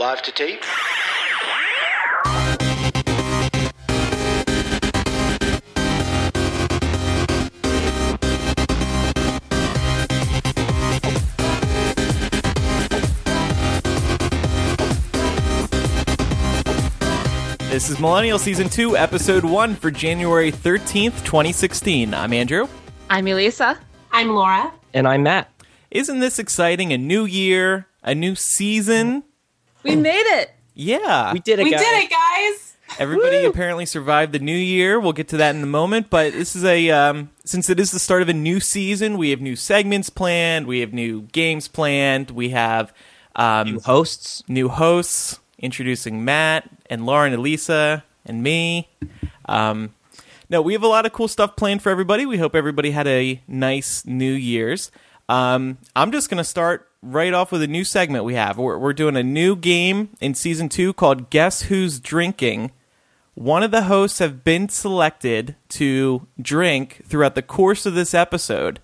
Live to tape. This is Millennial Season 2, Episode 1 for January 13th, 2016. I'm Andrew. I'm Elisa. I'm Laura. And I'm Matt. Isn't this exciting? A new year, a new season. We made it. Yeah. We did it, We guys. did it, guys. Everybody apparently survived the new year. We'll get to that in a moment. But this is a, um, since it is the start of a new season, we have new segments planned, we have new games planned, we have um, New hosts. new hosts introducing Matt and Lauren, Elisa, and me. Um, no, we have a lot of cool stuff planned for everybody. We hope everybody had a nice New Year's. Um, I'm just going to start right off with a new segment we have. We're, we're doing a new game in season two called Guess Who's Drinking. One of the hosts have been selected to drink throughout the course of this episode,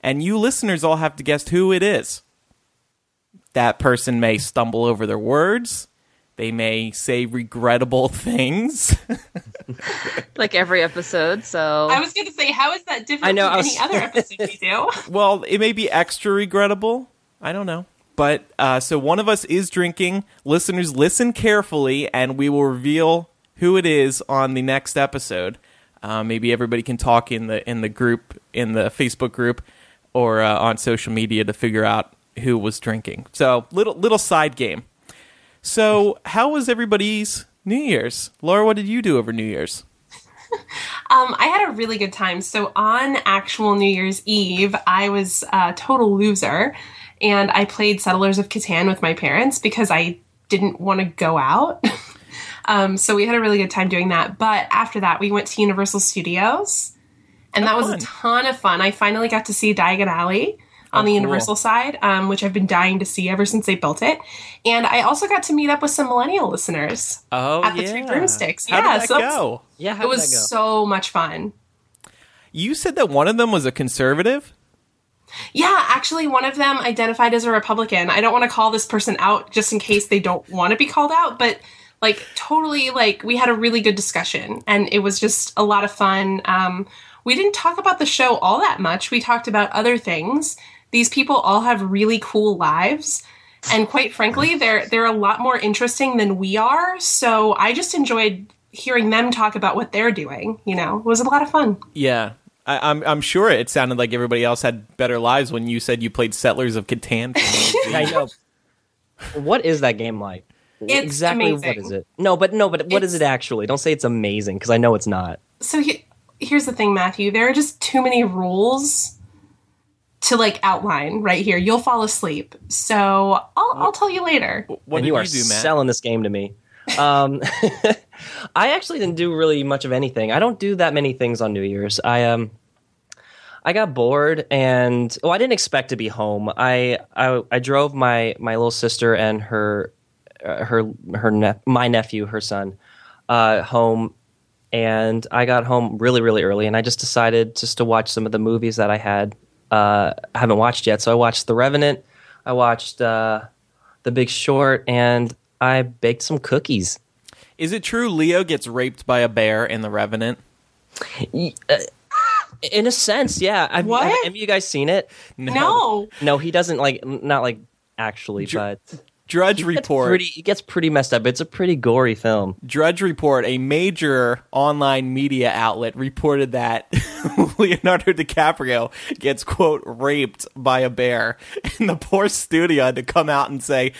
and you listeners all have to guess who it is that person may stumble over their words. They may say regrettable things. Like every episode. So I was going to say, how is that different I know, from I was- any other episode we do? well, it may be extra regrettable. I don't know. But uh, so one of us is drinking. Listeners, listen carefully, and we will reveal who it is on the next episode. Uh, maybe everybody can talk in the in the group in the Facebook group or uh, on social media to figure out who was drinking. So little little side game. So how was everybody's New Year's? Laura, what did you do over New Year's? Um, I had a really good time. So on actual New Year's Eve, I was a total loser, and I played Settlers of Catan with my parents because I didn't want to go out. um, so we had a really good time doing that. But after that, we went to Universal Studios, and that was fun. a ton of fun. I finally got to see Diagon Alley on Oh, the cool. Universal side, um, which I've been dying to see ever since they built it. And I also got to meet up with some millennial listeners. Oh, At the Three Broomsticks. How Yeah, did that so go? Yeah, how It was so much fun. You said that one of them was a conservative. Yeah, actually, one of them identified as a Republican. I don't want to call this person out just in case they don't want to be called out, but like totally, like we had a really good discussion and it was just a lot of fun. Um, we didn't talk about the show all that much. We talked about other things. These people all have really cool lives. And quite frankly, they're they're a lot more interesting than we are. So I just enjoyed hearing them talk about what they're doing. You know, it was a lot of fun. Yeah, I, I'm I'm sure it sounded like everybody else had better lives when you said you played Settlers of Catan. for New Year's I know. what is that game like? It's exactly what amazing. is it? No, but no, but what is It's- it actually? Don't say it's amazing because I know it's not. so he, here's the thing matthew there are just too many rules to like outline right here you'll fall asleep so i'll, I'll tell you later What and did you you, are do, Matt? selling this game to me. Um, I actually didn't do really much of anything. I don't do that many things on New Year's. I um, I got bored and oh, I didn't expect to be home. I I, I drove my my little sister and her uh, her her nep- my nephew, her son, uh, home, and I got home really really early, and I just decided just to watch some of the movies that I had uh, haven't watched yet. So I watched The Revenant. I watched uh, The Big Short, and I baked some cookies. Is it true Leo gets raped by a bear in The Revenant? Uh, in a sense, yeah. I've, What? Have, have you guys seen it? no No, he doesn't like not like actually, but Drudge it's Report. pretty. It gets pretty messed up. It's a pretty gory film. Drudge Report, a major online media outlet, reported that Leonardo DiCaprio gets quote raped by a bear, and the poor studio had to come out and say,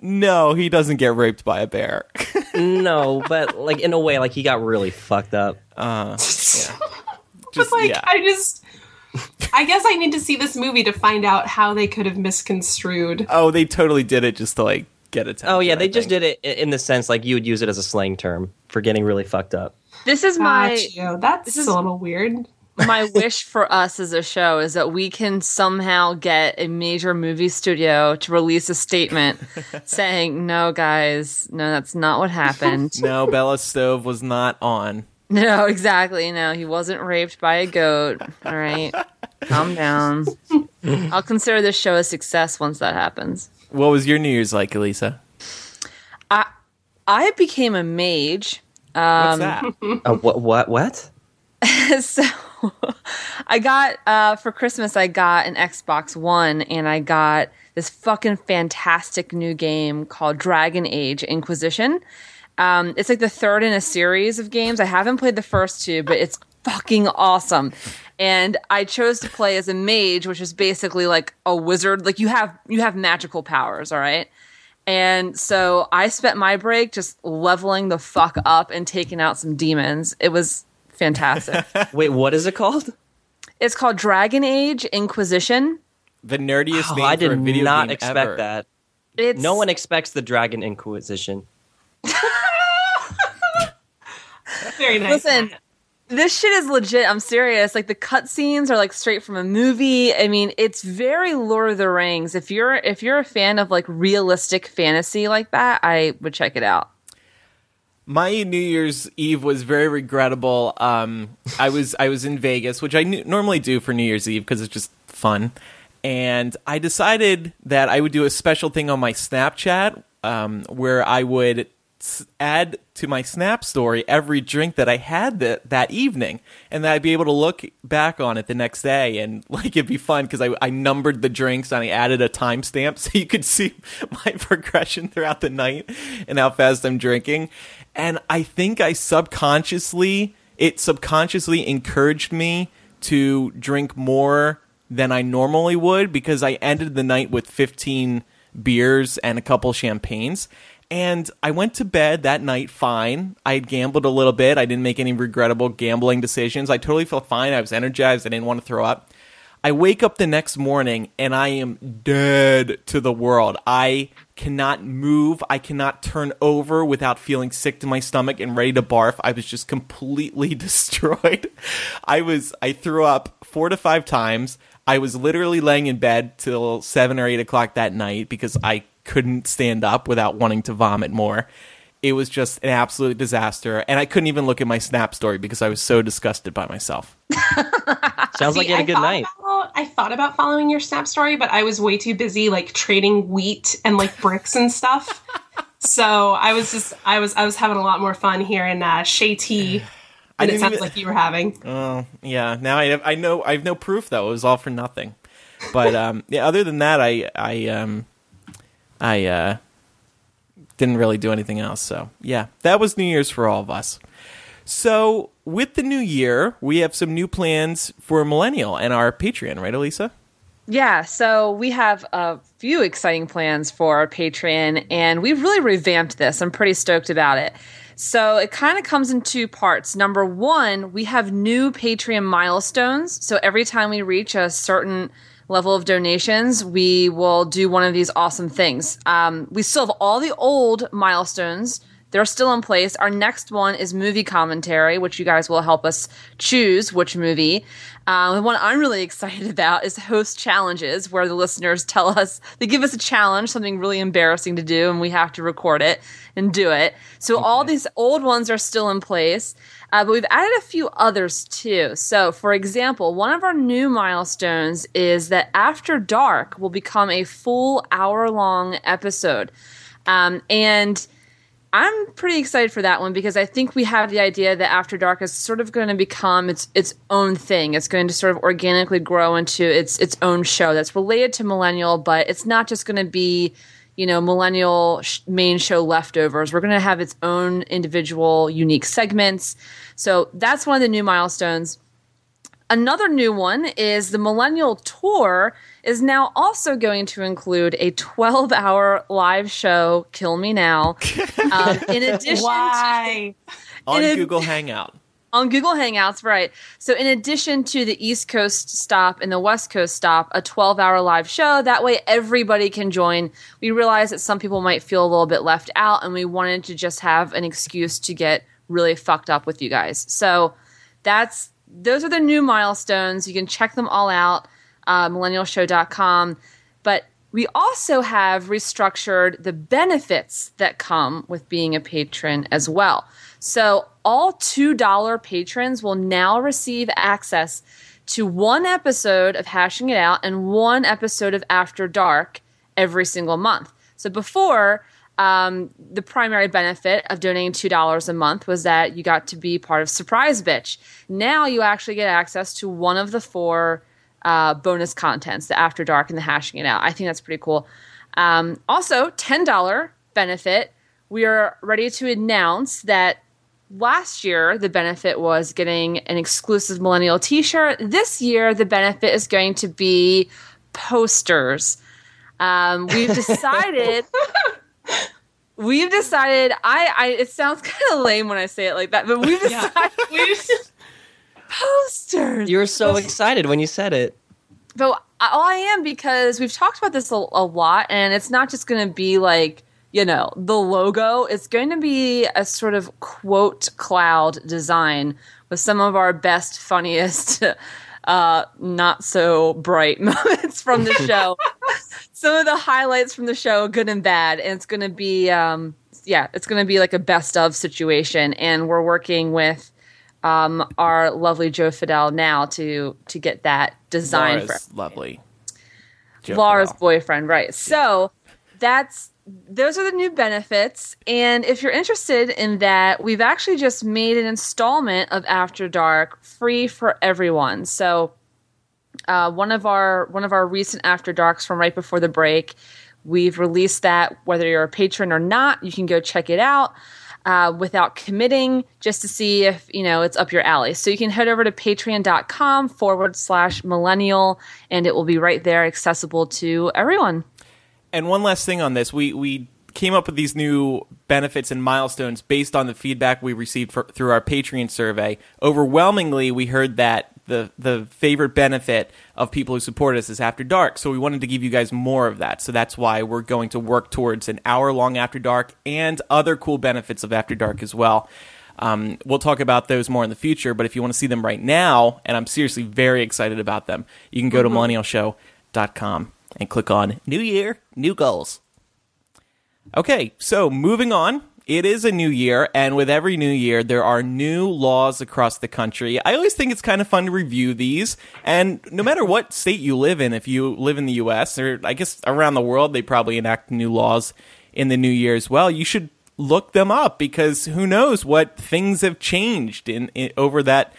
"No, he doesn't get raped by a bear." no, but like in a way, like he got really fucked up. uh Just but like yeah. i just i guess i need to see this movie to find out how they could have misconstrued oh, they totally did it just to like get attention. Oh yeah, I they just think. did it in the sense like you would use it as a slang term for getting really fucked up. this is my Got that's this is- a little weird my wish for us as a show is that we can somehow get a major movie studio to release a statement saying, "No, guys, no, that's not what happened." No, Bella Stove was not on. no, exactly. No, he wasn't raped by a goat. All right, calm down. I'll consider this show a success once that happens. What was your New Year's like, Elisa? I I became a mage. What's that? Uh, what? What? What? so I got uh, for Christmas I got an Xbox One and I got this fucking fantastic new game called Dragon Age Inquisition. Um, it's like the third in a series of games. I haven't played the first two, but it's fucking awesome. And I chose to play as a mage, which is basically like a wizard. Like you have you have magical powers, all right. And so I spent my break just leveling the fuck up and taking out some demons. It was fantastic. Wait, what is it called? It's called Dragon Age Inquisition. The nerdiest Oh, name I for a did video not game expect ever. that. It's No one expects the Dragon Inquisition. Very nice. Listen, this shit is legit. I'm serious. Like the cutscenes are like straight from a movie. I mean, it's very Lord of the Rings. If you're if you're a fan of like realistic fantasy like that, I would check it out. My New Year's Eve was very regrettable. Um, I was I was in Vegas, which I n- normally do for New Year's Eve because it's just fun, and I decided that I would do a special thing on my Snapchat um, where I would add to my Snap story every drink that I had that that evening, and that I'd be able to look back on it the next day, and like it'd be fun because I, I numbered the drinks and I added a timestamp so you could see my progression throughout the night and how fast I'm drinking. And I think I subconsciously it subconsciously encouraged me to drink more than I normally would because I ended the night with 15 beers and a couple champagnes. And I went to bed that night fine. I had gambled a little bit. I didn't make any regrettable gambling decisions. I totally felt fine. I was energized. I didn't want to throw up. I wake up the next morning and I am dead to the world. I cannot move. I cannot turn over without feeling sick to my stomach and ready to barf. I was just completely destroyed. I was, I threw up four to five times. I was literally laying in bed till seven or eight o'clock that night because I couldn't stand up without wanting to vomit more. It was just an absolute disaster. And I couldn't even look at my Snap story because I was so disgusted by myself. Sounds like you had a good thought night. About, I thought about following your Snap story, but I was way too busy like trading wheat and like bricks and stuff. So I was just I was I was having a lot more fun here in uh, Shea Tea I it didn't sounds even- like you were having. Oh, yeah. Now I have, I know I have no proof though. It was all for nothing. But um, yeah. Other than that, I I um, I uh, didn't really do anything else. So yeah, that was New Year's for all of us. So with the new year, we have some new plans for Millennial and our Patreon, right, Elisa? Yeah, so we have a few exciting plans for our Patreon, and we've really revamped this. I'm pretty stoked about it. So it kind of comes in two parts. Number one, we have new Patreon milestones. So every time we reach a certain level of donations, we will do one of these awesome things. Um, we still have all the old milestones. They're still in place. Our next one is movie commentary, which you guys will help us choose which movie. Um, the one I'm really excited about is host challenges, where the listeners tell us they give us a challenge, something really embarrassing to do, and we have to record it and do it. So all these old ones are still in place, uh, but we've added a few others too. So, for example, one of our new milestones is that After Dark will become a full hour long episode, um, and I'm pretty excited for that one because I think we have the idea that After Dark is sort of going to become its its own thing. It's going to sort of organically grow into its its own show that's related to Millennial, but it's not just going to be, you know, Millennial sh- main show leftovers. We're going to have its own individual unique segments. So that's one of the new milestones. Another new one is the Millennial Tour is now also going to include a 12 hour live show, Kill Me Now. Um, in addition to Why? On It is- Google Hangout. On Google Hangouts, right. So, in addition to the East Coast stop and the West Coast stop, a 12 hour live show. That way, everybody can join. We realized that some people might feel a little bit left out, and we wanted to just have an excuse to get really fucked up with you guys. So, that's those are the new milestones. You can check them all out, uh, millennialshow.com. But we also have restructured the benefits that come with being a patron as well. So all $2 patrons will now receive access to one episode of Hashing It Out and one episode of After Dark every single month. So before, um, the primary benefit of donating $2 a month was that you got to be part of Surprise Bitch. Now you actually get access to one of the four uh, bonus contents the After Dark and the Hashing It Out. I think that's pretty cool. Um, also, $10 benefit. We are ready to announce that last year the benefit was getting an exclusive millennial t-shirt. This year the benefit is going to be posters. Um, we've decided we've decided I, I it sounds kind of lame when i say it like that but we've decided We just- posters. You were so excited when you said it. but all I am because we've talked about this a, a lot, and it's not just going to be like you know the logo. It's going to be a sort of quote cloud design with some of our best, funniest, uh, not so bright moments from the show. some of the highlights from the show, good and bad, and it's going to be um, yeah, it's going to be like a best of situation, and we're working with. Um, our lovely Joe Fidel now to to get that design for lovely. Joe Laura's Fidel. boyfriend, right? So that's those are the new benefits. And if you're interested in that, we've actually just made an installment of After Dark free for everyone. So uh, one of our one of our recent After Darks from right before the break, we've released that. Whether you're a patron or not, you can go check it out. Uh, without committing, just to see if you know it's up your alley. So you can head over to patreon.com forward slash millennial, and it will be right there, accessible to everyone. And one last thing on this, we we came up with these new benefits and milestones based on the feedback we received for, through our Patreon survey. Overwhelmingly, we heard that the the favorite benefit of people who support us is After Dark. So we wanted to give you guys more of that. So that's why we're going to work towards an hour long After Dark and other cool benefits of After Dark as well. Um, we'll talk about those more in the future, but if you want to see them right now, and I'm seriously very excited about them, you can go to millennialshow.com and click on New Year, New Goals. Okay, so moving on. It is a new year, and with every new year, there are new laws across the country. I always think it's kind of fun to review these, and no matter what state you live in, if you live in the US, or I guess around the world, they probably enact new laws in the new year as well. You should look them up because who knows what things have changed in, in over that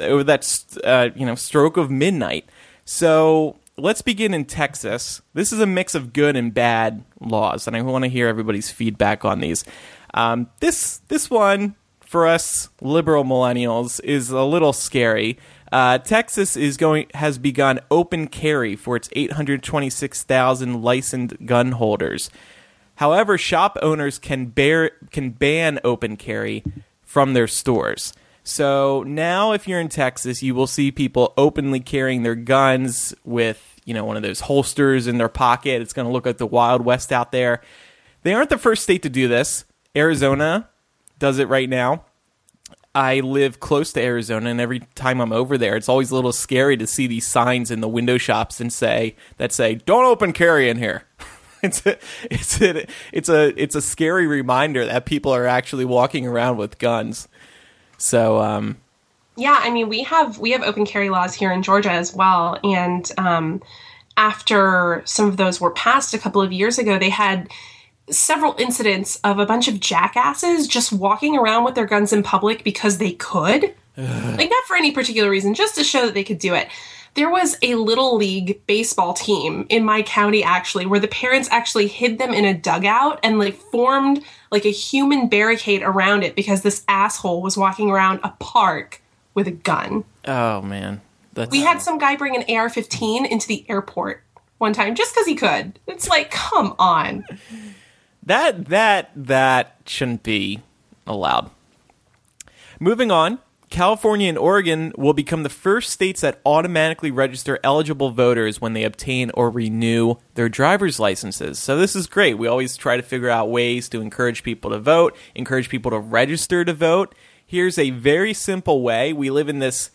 over that uh, you know stroke of midnight. So let's begin in Texas. This is a mix of good and bad laws, and I want to hear everybody's feedback on these. Um, this this one for us liberal millennials is a little scary. Uh, Texas is going has begun open carry for its 826,000 licensed gun holders. However, shop owners can bear can ban open carry from their stores. So now, if you're in Texas, you will see people openly carrying their guns with, you know, one of those holsters in their pocket. It's going to look like the Wild West out there. They aren't the first state to do this. Arizona does it right now. I live close to Arizona, and every time I'm over there, it's always a little scary to see these signs in the window shops and say that say "Don't open carry in here." it's a, it's a, it's a it's a scary reminder that people are actually walking around with guns. So, um, Yeah, I mean we have we have open carry laws here in Georgia as well, and um, after some of those were passed a couple of years ago, they had several incidents of a bunch of jackasses just walking around with their guns in public because they could, like not for any particular reason, just to show that they could do it. There was a little league baseball team in my county actually where the parents actually hid them in a dugout and like formed like a human barricade around it because this asshole was walking around a park with a gun. oh man, that's We had some guy bring an AR 15 into the airport one time just because he could. It's like, come on. that that that shouldn't be allowed. Moving on, California and Oregon will become the first states that automatically register eligible voters when they obtain or renew their driver's licenses. So this is great. We always try to figure out ways to encourage people to vote, encourage people to register to vote. Here's a very simple way. We live in this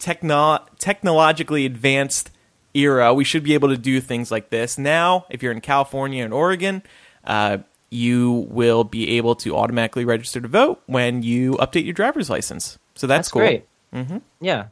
techno- technologically advanced era. We should be able to do things like this. Now, if you're in California and Oregon, uh, you will be able to automatically register to vote when you update your driver's license. So that's, That's cool. great. Mm-hmm. Yeah,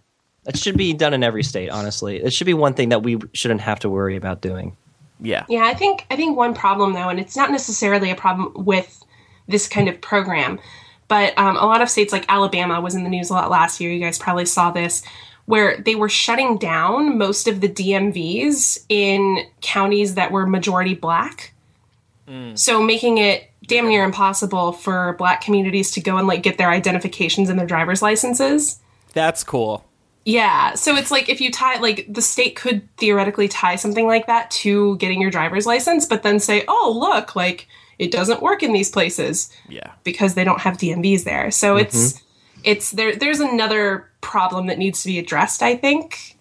it should be done in every state. Honestly, it should be one thing that we shouldn't have to worry about doing. Yeah. Yeah, I think I think one problem though, and it's not necessarily a problem with this kind of program, but um, a lot of states like Alabama was in the news a lot last year. You guys probably saw this, where they were shutting down most of the DMVs in counties that were majority black. So making it damn near impossible for black communities to go and like get their identifications and their driver's licenses. That's cool. Yeah, so it's like if you tie, like the state could theoretically tie something like that to getting your driver's license, but then say, oh, look, like it doesn't work in these places Yeah. because they don't have DMVs there. So mm-hmm. it's it's there. There's another problem that needs to be addressed, I think,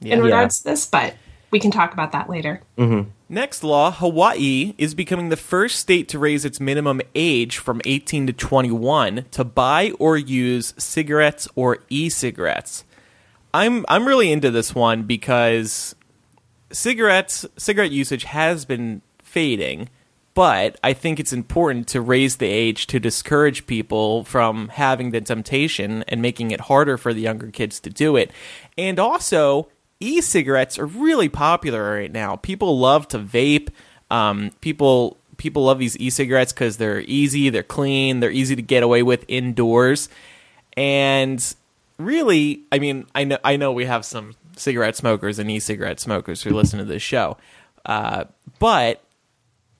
Yeah. in regards to this, but we can talk about that later. Mm-hmm. Next law Hawaii is becoming the first state to raise its minimum age from 18 to 21 to buy or use cigarettes or e cigarettes. I'm, I'm really into this one because cigarettes cigarette usage has been fading, but I think it's important to raise the age to discourage people from having the temptation and making it harder for the younger kids to do it. And also, e-cigarettes are really popular right now. People love to vape. Um, people people love these e-cigarettes because they're easy, they're clean, they're easy to get away with indoors, and really, I mean, I know I know we have some cigarette smokers and e-cigarette smokers who listen to this show, uh, but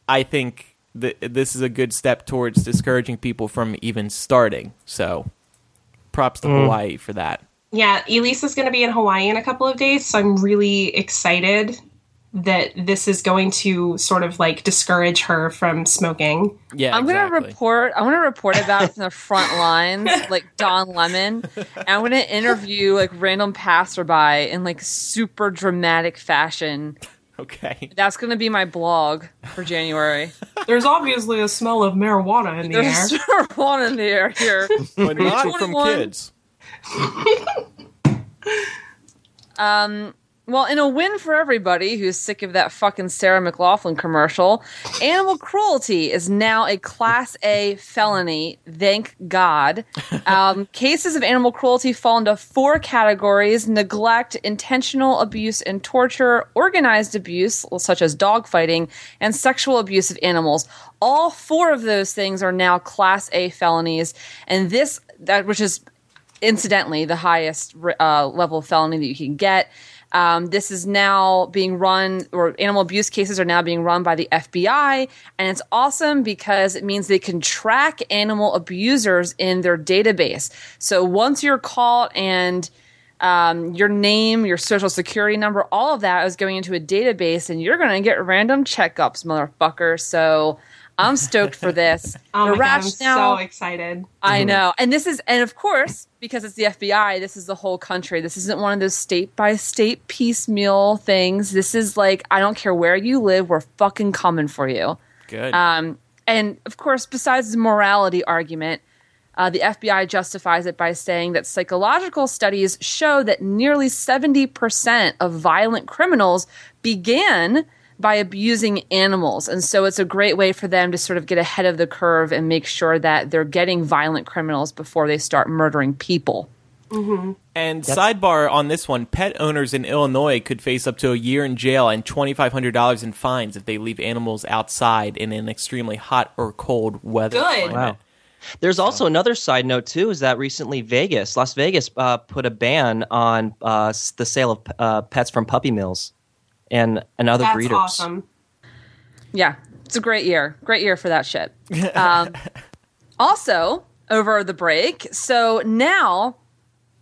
I think that this is a good step towards discouraging people from even starting. So, props to mm. Hawaii for that. Yeah, Elisa's going to be in Hawaii in a couple of days, so I'm really excited that this is going to sort of like discourage her from smoking. Yeah, I'm gonna report. I'm gonna report about it from the front lines, like Don Lemon, and I'm gonna interview like random passerby in like super dramatic fashion. Okay. That's gonna be my blog for January. There's obviously a smell of marijuana in the air. There's one in the air here. But not from 21. kids. Um, Well, in a win for everybody who's sick of that fucking Sarah McLachlan commercial, animal cruelty is now a Class A felony. Thank God. Um, cases of animal cruelty fall into four categories neglect, intentional abuse and torture, organized abuse, such as dogfighting, and sexual abuse of animals. All four of those things are now Class A felonies. And this, that which is incidentally the highest uh, level of felony that you can get. Um, this is now being run, or animal abuse cases are now being run by the FBI, and it's awesome because it means they can track animal abusers in their database. So once you're caught and um, your name, your social security number, all of that is going into a database, and you're going to get random checkups, motherfucker. So I'm stoked for this. Oh the my god, I'm so excited. I know. And this is, and of course, because it's the FBI, this is the whole country. This isn't one of those state by state piecemeal things. This is like, I don't care where you live, we're fucking coming for you. Good. Um, and of course, besides the morality argument, uh, the FBI justifies it by saying that psychological studies show that nearly 70% of violent criminals began by abusing animals. And so it's a great way for them to sort of get ahead of the curve and make sure that they're getting violent criminals before they start murdering people. And sidebar on this one, pet owners in Illinois could face up to a year in jail and $2,500 in fines if they leave animals outside in an extremely hot or cold weather. Good. climate. Wow. There's also another side note too, is that recently Vegas, Las Vegas, uh, put a ban on uh, the sale of uh, pets from puppy mills and and other That's breeders. awesome. Yeah, it's a great year. Great year for that shit. Um, also, over the break, so now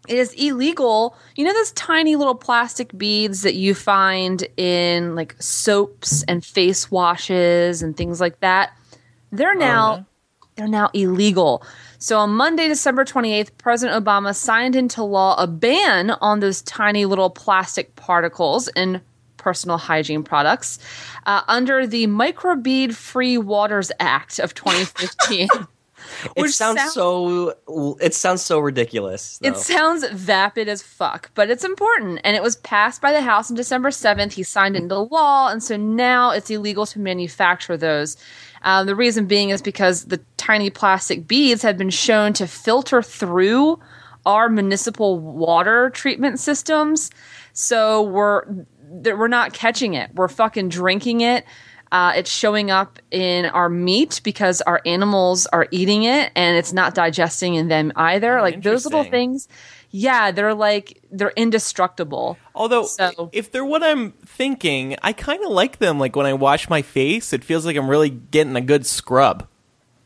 it is illegal. You know those tiny little plastic beads that you find in like soaps and face washes and things like that? They're now they're now illegal. So on Monday, December 28th, President Obama signed into law a ban on those tiny little plastic particles in personal hygiene products uh, under the Microbead Free Waters Act of 2015. It which sounds so. It sounds so ridiculous. Though. It sounds vapid as fuck, but it's important. And it was passed by the House on December 7th. He signed it into law, and so now it's illegal to manufacture those. Um, the reason being is because the tiny plastic beads have been shown to filter through our municipal water treatment systems. So we're that we're not catching it. We're fucking drinking it. Uh, it's showing up in our meat because our animals are eating it and it's not digesting in them either. Oh, like those little things, yeah, they're like they're indestructible. Although, So- if they're what I'm thinking, I kind of like them. Like when I wash my face, it feels like I'm really getting a good scrub.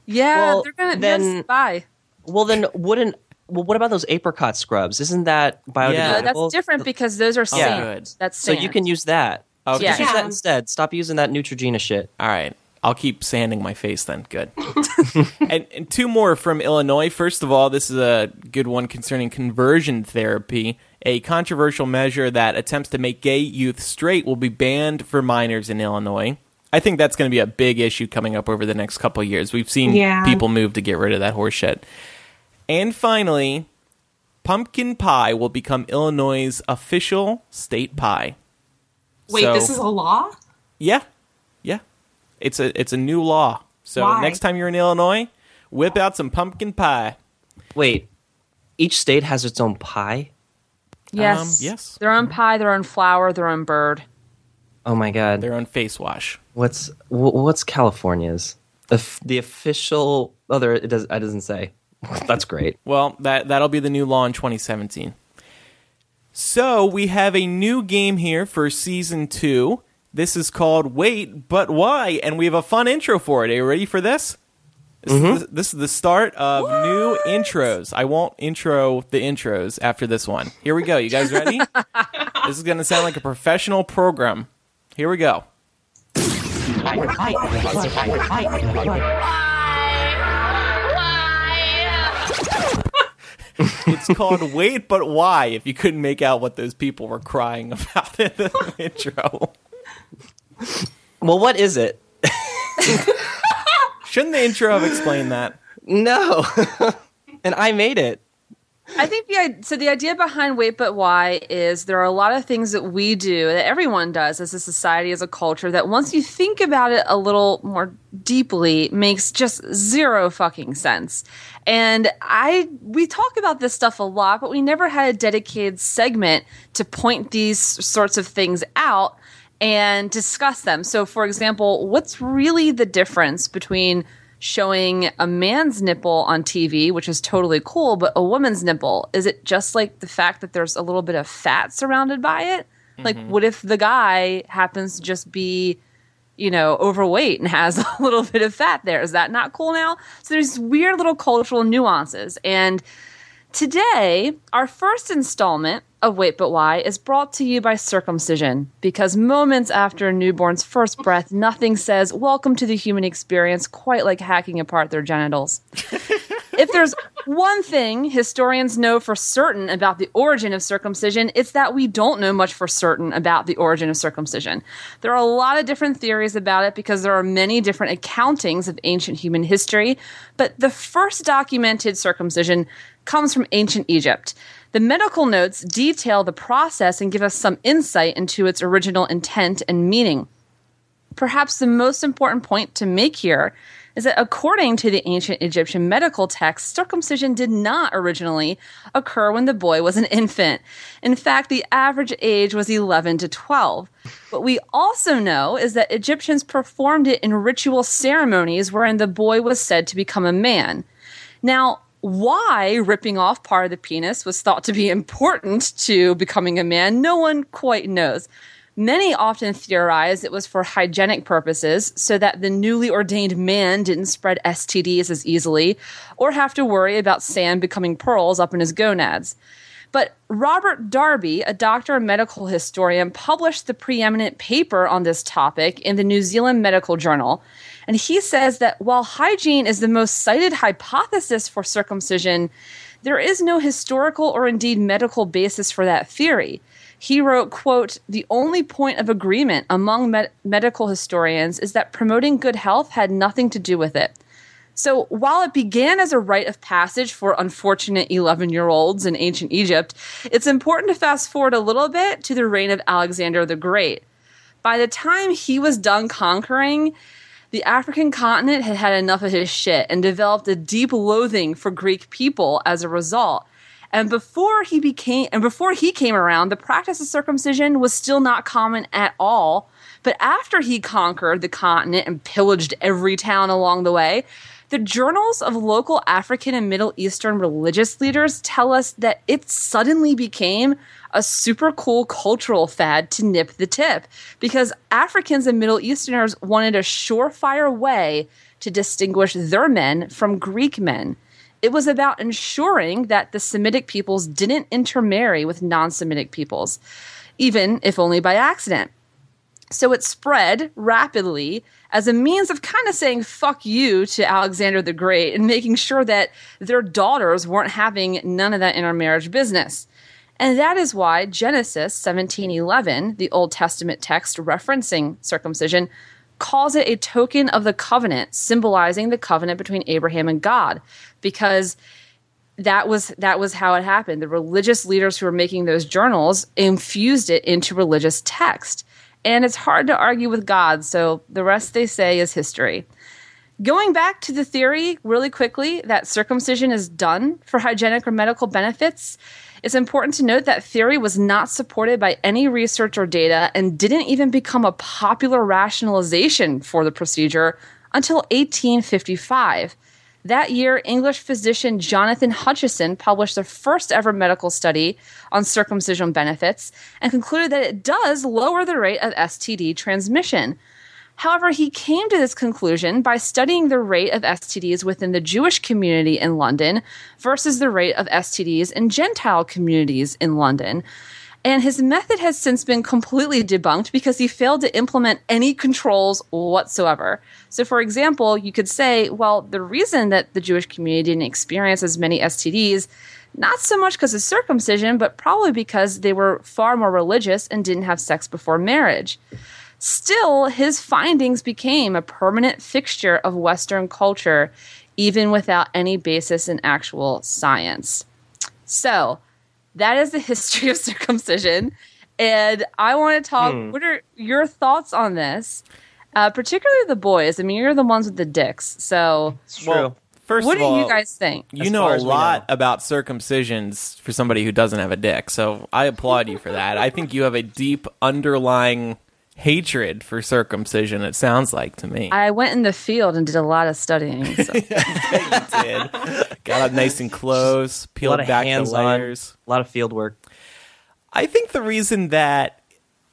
Yeah, Well, they're gonna then- then bye. Well, then wouldn't. Well, what about those apricot scrubs? Isn't that uh, biodegradable? Yeah. That's different because those are Yeah. sand. Good. That's sand. So you can use that. Okay. Yeah. Use that instead. Stop using that Neutrogena shit. All right. I'll keep sanding my face then. Good. and, and two more from Illinois. First of all, this is a good one concerning conversion therapy. A controversial measure that attempts to make gay youth straight will be banned for minors in Illinois. I think that's going to be a big issue coming up over the next couple of years. We've seen Yeah. people move to get rid of that horse shit. And finally, pumpkin pie will become Illinois' official state pie. Wait, So- this is a law? Yeah, yeah. It's a it's a new law. So Why? next time you're in Illinois, whip out some pumpkin pie. Wait, each state has its own pie. yes, Um, yes. their own pie, their own flour, their own bird. Oh my god. Their own face wash. What's what's California's? The, f- the official. Oh, there it does. It doesn't say. That's great. Well, that that'll be the new law in 2017. So we have a new game here for season two. This is called Wait, but Why? And we have a fun intro for it. Are you ready for this? This, is, mm-hmm. the, this is the start of new intros. I won't intro the intros after this one. Here we go. You guys ready? this is going to sound like a professional program. Here we go. It's called Wait But Why, if you couldn't make out what those people were crying about in the intro. Well, what is it? Shouldn't the intro have explained that? No, and I made it. I think the so the idea behind Wait But Why is there are a lot of things that we do that everyone does as a society as a culture that once you think about it a little more deeply makes just zero fucking sense. And I we talk about this stuff a lot, but we never had a dedicated segment to point these sorts of things out and discuss them. So for example, what's really the difference between showing a man's nipple on TV, which is totally cool, but a woman's nipple, is it just like the fact that there's a little bit of fat surrounded by it? Like, mm-hmm. what if the guy happens to just be, you know, overweight and has a little bit of fat there? Is that not cool now? So there's weird little cultural nuances. And Today, our first installment of Wait But Why is brought to you by circumcision because moments after a newborn's first breath, nothing says, Welcome to the human experience, quite like hacking apart their genitals. if there's one thing historians know for certain about the origin of circumcision, it's that we don't know much for certain about the origin of circumcision. There are a lot of different theories about it because there are many different accountings of ancient human history, but the first documented circumcision comes from ancient Egypt. The medical notes detail the process and give us some insight into its original intent and meaning. Perhaps the most important point to make here is that according to the ancient Egyptian medical texts, circumcision did not originally occur when the boy was an infant. In fact, the average age was 11 to 12. What we also know is that Egyptians performed it in ritual ceremonies wherein the boy was said to become a man. Now, why ripping off part of the penis was thought to be important to becoming a man, no one quite knows. Many often theorize it was for hygienic purposes so that the newly ordained man didn't spread STDs as easily or have to worry about sand becoming pearls up in his gonads. But Robert Darby, a doctor and medical historian, published the preeminent paper on this topic in the New Zealand Medical Journal. And he says that while hygiene is the most cited hypothesis for circumcision, there is no historical or indeed medical basis for that theory. He wrote, quote, the only point of agreement among med- medical historians is that promoting good health had nothing to do with it. So while it began as a rite of passage for unfortunate 11 year olds in ancient Egypt, it's important to fast forward a little bit to the reign of Alexander the Great. By the time he was done conquering, the African continent had had enough of his shit and developed a deep loathing for Greek people as a result. And before he became and before he came around, the practice of circumcision was still not common at all. But after he conquered the continent and pillaged every town along the way, the journals of local African and Middle Eastern religious leaders tell us that it suddenly became a super cool cultural fad to nip the tip because Africans and Middle Easterners wanted a surefire way to distinguish their men from Greek men. It was about ensuring that the Semitic peoples didn't intermarry with non Semitic peoples, even if only by accident. So it spread rapidly as a means of kind of saying fuck you to Alexander the Great and making sure that their daughters weren't having none of that intermarriage business. And that is why Genesis 17:11, the Old Testament text referencing circumcision, calls it a token of the covenant, symbolizing the covenant between Abraham and God, because that was that was how it happened. The religious leaders who were making those journals infused it into religious text. And it's hard to argue with God, so the rest they say is history. Going back to the theory really quickly that circumcision is done for hygienic or medical benefits, it's important to note that theory was not supported by any research or data and didn't even become a popular rationalization for the procedure until 1855. That year, English physician Jonathan Hutchinson published the first ever medical study on circumcision benefits and concluded that it does lower the rate of STD transmission. However, he came to this conclusion by studying the rate of STDs within the Jewish community in London versus the rate of STDs in Gentile communities in London. And his method has since been completely debunked because he failed to implement any controls whatsoever. So, for example, you could say, well, the reason that the Jewish community didn't experience as many STDs, not so much because of circumcision, but probably because they were far more religious and didn't have sex before marriage. Still, his findings became a permanent fixture of Western culture, even without any basis in actual science. So, that is the history of circumcision. And I want to talk. Hmm. What are your thoughts on this? Uh, particularly the boys. I mean, you're the ones with the dicks. So, It's true. Well, first what of do all, you guys think? You know a lot know. about circumcisions for somebody who doesn't have a dick, so I applaud you for that. I think you have a deep underlying hatred for circumcision. It sounds like to me. I went in the field and did a lot of studying. So. you did. Got up nice and close, a peeled back the hands-on, layers. a lot of field work. I think the reason that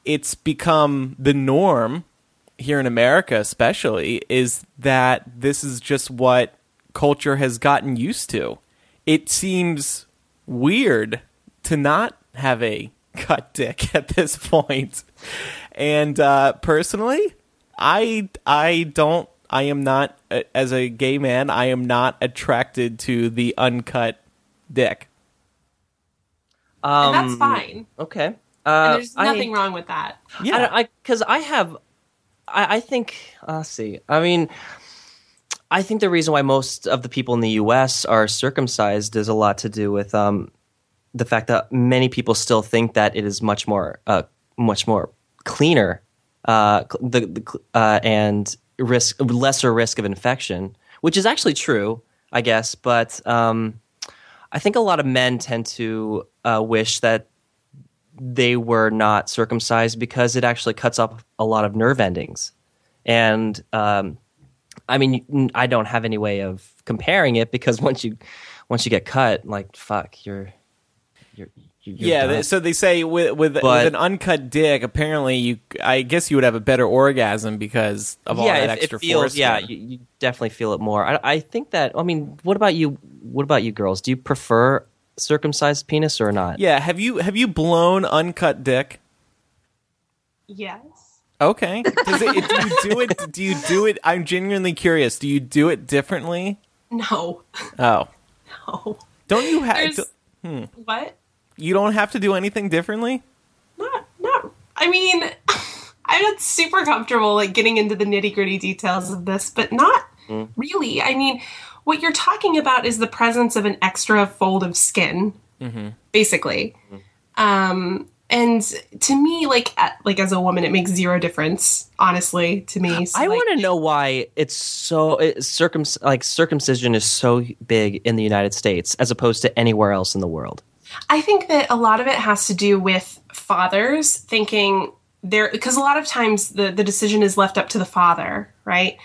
it's become the norm here in America, especially, is that this is just what culture has gotten used to. It seems weird to not have a cut dick at this point. And uh, personally, I I don't I am not uh, as a gay man. I am not attracted to the uncut dick. Um, and that's fine. Okay. And Uh, there's nothing I, wrong with that. Yeah, I because I, have, I, I think. uh, Let's see. I mean, I think the reason why most of the people in the U.S. are circumcised is a lot to do with um, the fact that many people still think that it is much more, uh, much more cleaner, uh, the, the uh, and risk lesser risk of infection, which is actually true, I guess. But um, I think a lot of men tend to uh, wish that they were not circumcised because it actually cuts up a lot of nerve endings. And um, I mean, I don't have any way of comparing it because once you once you get cut, like fuck, you're you're, you're yeah. done. th- So they say with with, But- with an uncut dick, apparently you, I guess you would have a better orgasm because of all that it, extra feels force. yeah, you, you definitely feel it more. I, I think that. I mean, what about you? What about you girls? Do you prefer circumcised penis or not? yeah. Have you have you blown uncut dick? Yes. Okay. Does it, do you do it? Do you do it? I'm genuinely curious. Do you do it differently? No. Oh, No. don't you have? There's hmm. what? You don't have to do anything differently. Not not I mean I'm not super comfortable like getting into the nitty gritty details of this, but not mm. really. I mean, what you're talking about is the presence of an extra fold of skin, mm-hmm. basically. Mm. Um, and to me, like at, like as a woman, it makes zero difference. Honestly, to me, So, I like, want to know why it's so it, circum like circumcision is so big in the United States as opposed to anywhere else in the world. I think that a lot of it has to do with fathers thinking there because a lot of times the the decision is left up to the father, right?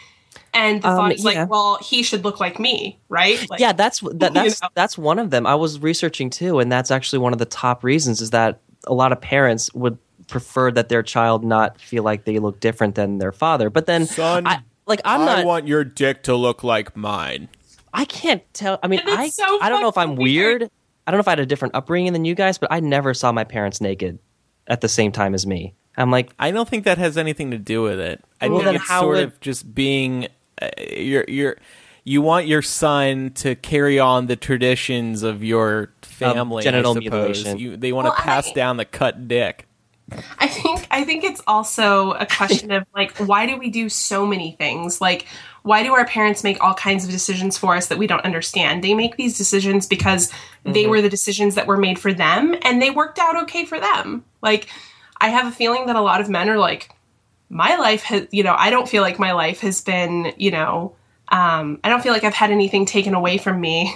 And the Um, father's yeah. like, well, he should look like me, right? Like, yeah, that's that, that's know? that's one of them. I was researching too, and that's actually one of the top reasons is that a lot of parents would prefer that their child not feel like they look different than their father. But then, Son, I, like I'm I not. want your dick to look like mine. I can't tell. I mean, I so I don't know if I'm weird. weird. I don't know if I had a different upbringing than you guys, but I never saw my parents naked at the same time as me. I'm like, I don't think that has anything to do with it. I Well, think then it's how sort would- of just being uh, you're you're you want your son to carry on the traditions of your family. genital I mutilation. You, they want Well, to pass I- down the cut dick. I think I think it's also a question of like why do we do so many things? Like why do our parents make all kinds of decisions for us that we don't understand? They make these decisions because they were the decisions that were made for them and they worked out okay for them. Like I have a feeling that a lot of men are like my life has you know, I don't feel like my life has been, you know, um, I don't feel like I've had anything taken away from me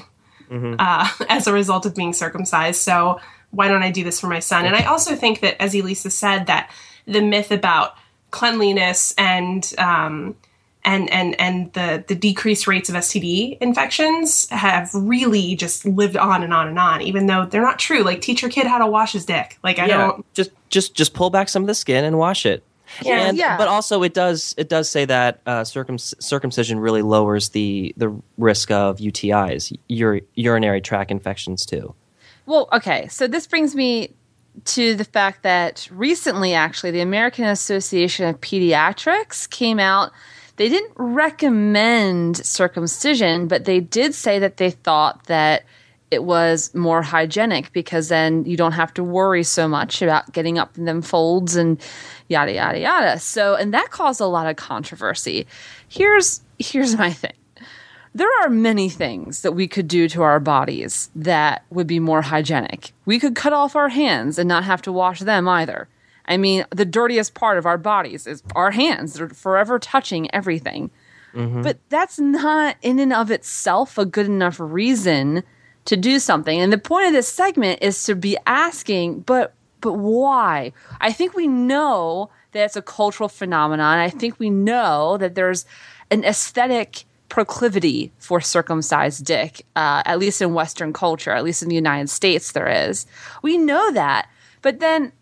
uh, as a result of being circumcised. So why don't I do this for my son? And I also think that, as Elisa said, that the myth about cleanliness and um, and and and the the decreased rates of STD infections have really just lived on and on and on, even though they're not true. Like teach your kid how to wash his dick. Like I don't. just just just pull back some of the skin and wash it. Yeah. and, Yeah. But also, it does it does say that uh, circum- circumcision really lowers the the risk of UTIs, ur- urinary tract infections too. Well, okay. So this brings me to the fact that recently, actually, the American Association of Pediatrics came out. They didn't recommend circumcision, but they did say that they thought that it was more hygienic because then you don't have to worry so much about getting up in them folds and yada yada yada. So, and that caused a lot of controversy. Here's here's my thing there are many things that we could do to our bodies that would be more hygienic. We could cut off our hands and not have to wash them either. I mean, the dirtiest part of our bodies is our hands. They're forever touching everything. But that's not in and of itself a good enough reason to do something. And the point of this segment is to be asking, but but why? I think we know that it's a cultural phenomenon. I think we know that there's an aesthetic proclivity for circumcised dick, uh, at least in Western culture, at least in the United States, there is. We know that. But then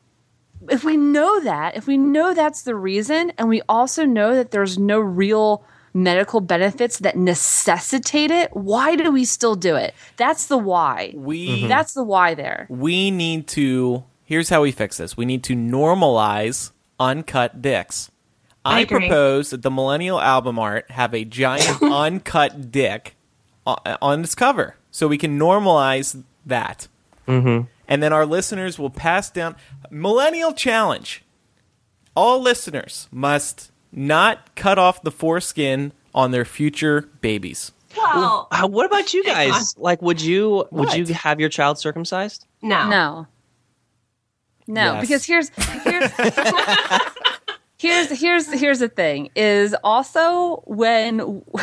if we know that, if we know that's the reason, and we also know that there's no real medical benefits that necessitate it, why do we still do it? That's the why. We That's the why there. we need to here's how we fix this we need to normalize uncut dicks i, I propose that the millennial album art have a giant uncut dick on, on its cover so we can normalize that mm-hmm. And then our listeners will pass down millennial challenge all listeners must not cut off the foreskin on their future babies Well, Uh, what about you Hang guys? Like, would you would What? you have your child circumcised? no. No. No, Yes. because here's here's here's here's here's the thing is also when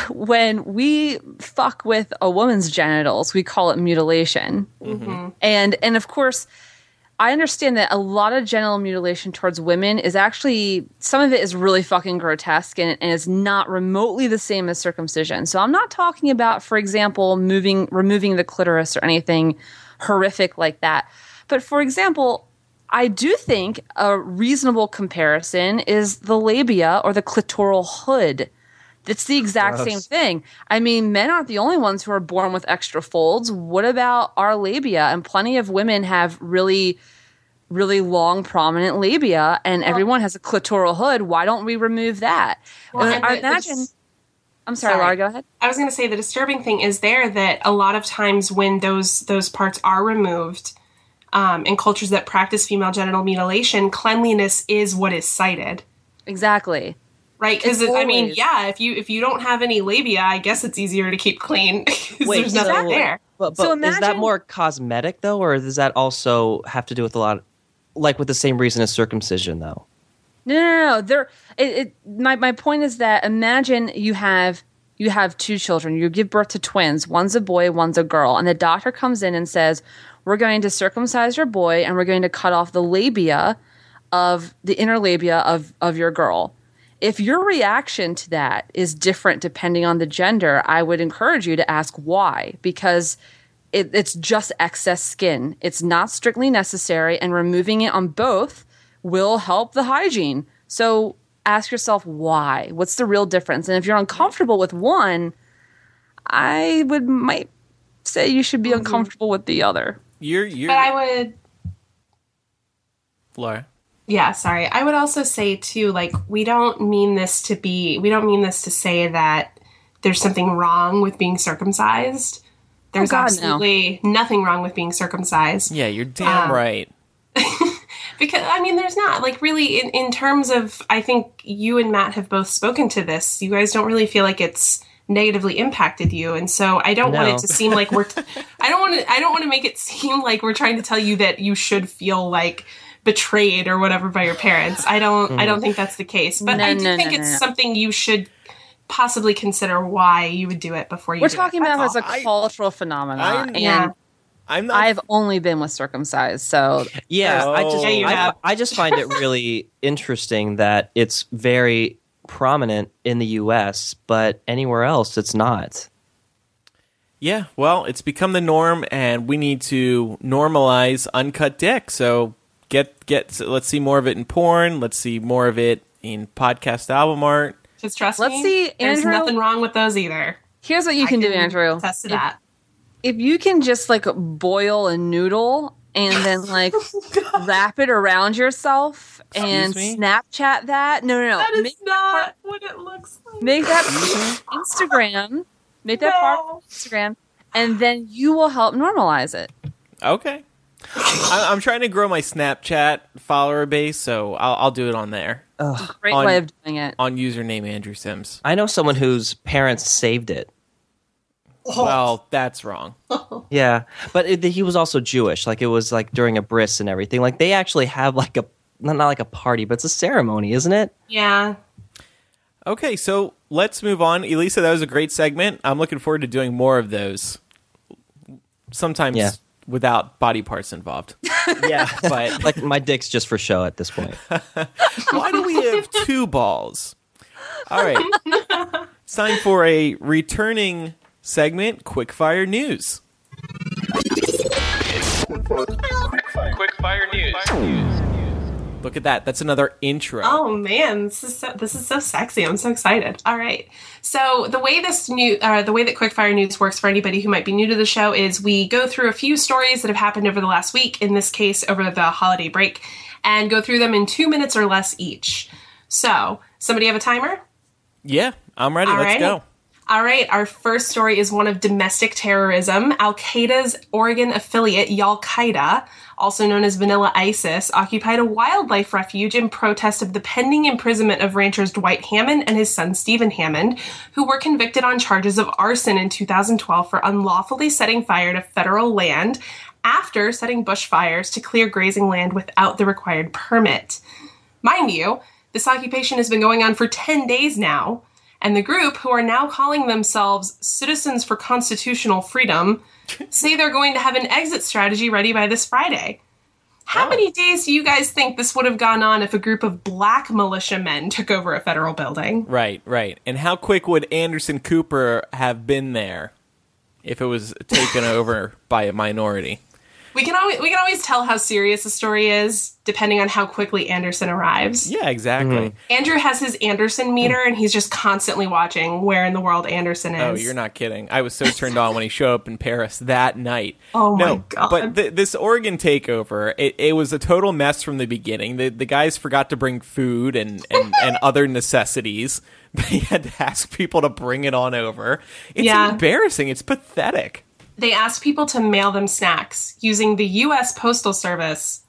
when we fuck with a woman's genitals, we call it mutilation. Mm-hmm. And and of course I understand that a lot of genital mutilation towards women is actually some of it is really fucking grotesque and, and is not remotely the same as circumcision. So I'm not talking about, for example, moving removing the clitoris or anything horrific like that. But for example, I do think a reasonable comparison is the labia or the clitoral hood. It's the exact same thing. I mean, men aren't the only ones who are born with extra folds. What about our labia? And plenty of women have really, really long, prominent labia, and everyone has a clitoral hood. Why don't we remove that? Well, I the- the imagine. dis- I'm sorry, Sorry. Laura. Go ahead. I was going to say the disturbing thing is there that a lot of times when those those parts are removed um, in cultures that practice female genital mutilation, cleanliness is what is cited, Exactly. right? Because I mean, yeah, if you if you don't have any labia, I guess it's easier to keep clean. 'cause Wait, there's nothing exactly. there. But, but So is that more cosmetic though, or does that also have to do with a lot, like with the same reason as circumcision though? No, no, no. no. There. It, it. My my point is that imagine you have you have two children. You give birth to twins. One's a boy. One's a girl. And the doctor comes in and says, we're going to circumcise your boy and we're going to cut off the labia of the inner labia of, of your girl. If your reaction to that is different depending on the gender, I would encourage you to ask why, because it, it's just excess skin. It's not strictly necessary, and removing it on both will help the hygiene. So ask yourself why. What's the real difference? And if you're uncomfortable with one, I would might say you should be mm-hmm. uncomfortable with the other. You're you're But I would Laura. Yeah, sorry. I would also say too, like we don't mean this to be. We don't mean this to say that there's something wrong with being circumcised. There's God, no. absolutely nothing wrong with being circumcised. Yeah, you're damn Um, right. Because I mean, there's not like really in in terms of. I think you and Matt have both spoken to this. You guys don't really feel like it's negatively impacted you, and so I don't want it to seem like we're. T- I don't want to. I don't want to make it seem like we're trying to tell you that you should feel like betrayed or whatever by your parents. I don't. I don't mm. think that's the case. But No, I do no, think no, it's no, no. something you should possibly consider why you would do it before you. We're do talking it. about as a all. I- cultural phenomenon, I'm- and Yeah. I'm not I've only been with circumcised, so Yeah, I just Yeah, I. I just find it really interesting that it's very prominent in the U.S., but anywhere else it's not. Yeah, well, it's become the norm, and we need to normalize uncut dick. So get get. So let's see more of it in porn. Let's see more of it in podcast album art. Just trust Let's me. see, There's nothing wrong with those either. here's what you can, do, Andrew. Attest to that. if you can just like boil a noodle and then like oh, wrap it around yourself and me? Snapchat that. No, no, no. That is make, not what it looks like. make that mm-hmm. Instagram. Make that part No. of Instagram, and then you will help normalize it. Okay, I, I'm trying to grow my Snapchat follower base, so I'll, I'll do it on there Great On- way of doing it. on username Andrew Sims. I know someone whose parents saved it. Oh. Well, that's wrong. Oh. Yeah, but it, he was also Jewish. Like it was like during a bris and everything. Like they actually have like a not, not like a party, but it's a ceremony, isn't it? Yeah. Okay, so let's move on. Elisa, that was a great segment. I'm looking forward to doing more of those. Sometimes Yeah. without body parts involved. Yeah, But like my dick's just for show at this point. why do we have two balls? All right. It's time for a returning segment, Quickfire News. Quickfire News. Look at that. That's another intro. Oh man, this is so, this is so sexy. I'm so excited. All right. So the way this new, uh, the way that Quickfire News works for anybody who might be new to the show is we go through a few stories that have happened over the last week. In this case, over the holiday break, and go through them in two minutes or less each. So, somebody have a timer? Yeah, I'm ready. All Let's right. go. All right, our first story is one of domestic terrorism. Al Qaeda's Oregon affiliate, Al Qaeda, also known as Vanilla ISIS, occupied a wildlife refuge in protest of the pending imprisonment of ranchers Dwight Hammond and his son Steven Hammond, who were convicted on charges of arson in 2012 for unlawfully setting fire to federal land after setting bushfires to clear grazing land without the required permit. Mind you, this occupation has been going on for 10 days now, and the group, who are now calling themselves Citizens for Constitutional Freedom, say they're going to have an exit strategy ready by this Friday. How many days do you guys think this would have gone on if a group of black militiamen took over a federal building? Right, right. And how quick would Anderson Cooper have been there if it was taken over by a minority? We can always we can always tell how serious a story is depending on how quickly Anderson arrives. Yeah, exactly. Mm-hmm. Andrew has his Anderson meter and he's just constantly watching where in the world Anderson oh, is. Oh, you're not kidding. I was so turned on when he showed up in Paris that night. Oh my no, God. But th- this Oregon takeover, it, it was a total mess from the beginning. The, the guys forgot to bring food and, and, and other necessities. They had to ask people to bring it on over. It's Yeah. embarrassing. It's pathetic. They asked people to mail them snacks using the US Postal Service,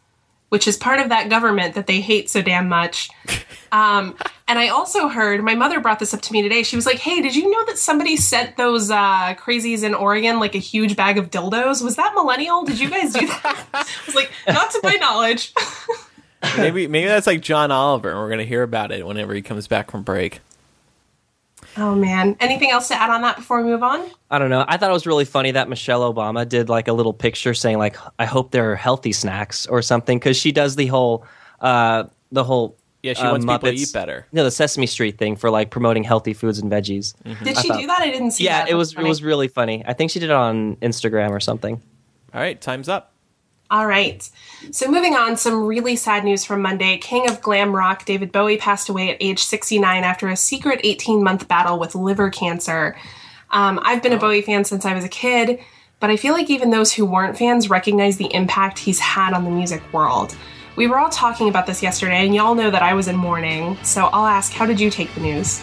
which is part of that government that they hate so damn much. Um, and I also heard my mother brought this up to me today. She was like, "Hey, did you know that somebody sent those uh, crazies in Oregon like a huge bag of dildos? Was that millennial? Did you guys do that?" I was like, "Not to my knowledge." Maybe maybe that's like John Oliver, and we're going to hear about it whenever he comes back from break. Oh man. Anything else to add on that before we move on? I don't know. I thought it was really funny that Michelle Obama did like a little picture saying like, "I hope there are healthy snacks" or something because she does the whole, uh, the whole. Yeah, she uh, wants people to eat better. You No, the Sesame Street thing for like promoting healthy foods and veggies. Did I she thought- do that? I didn't see Yeah, that. it was That's it was really funny. I think she did it on Instagram or something. All right, time's up. All right. So moving on, some really sad news from Monday. King of glam rock David Bowie passed away at age 69 after a secret 18 month battle with liver cancer. Um, I've been a Bowie fan since I was a kid, but I feel like even those who weren't fans recognize the impact he's had on the music world. We were all talking about this yesterday, and y'all know that I was in mourning. So I'll ask, how did you take the news?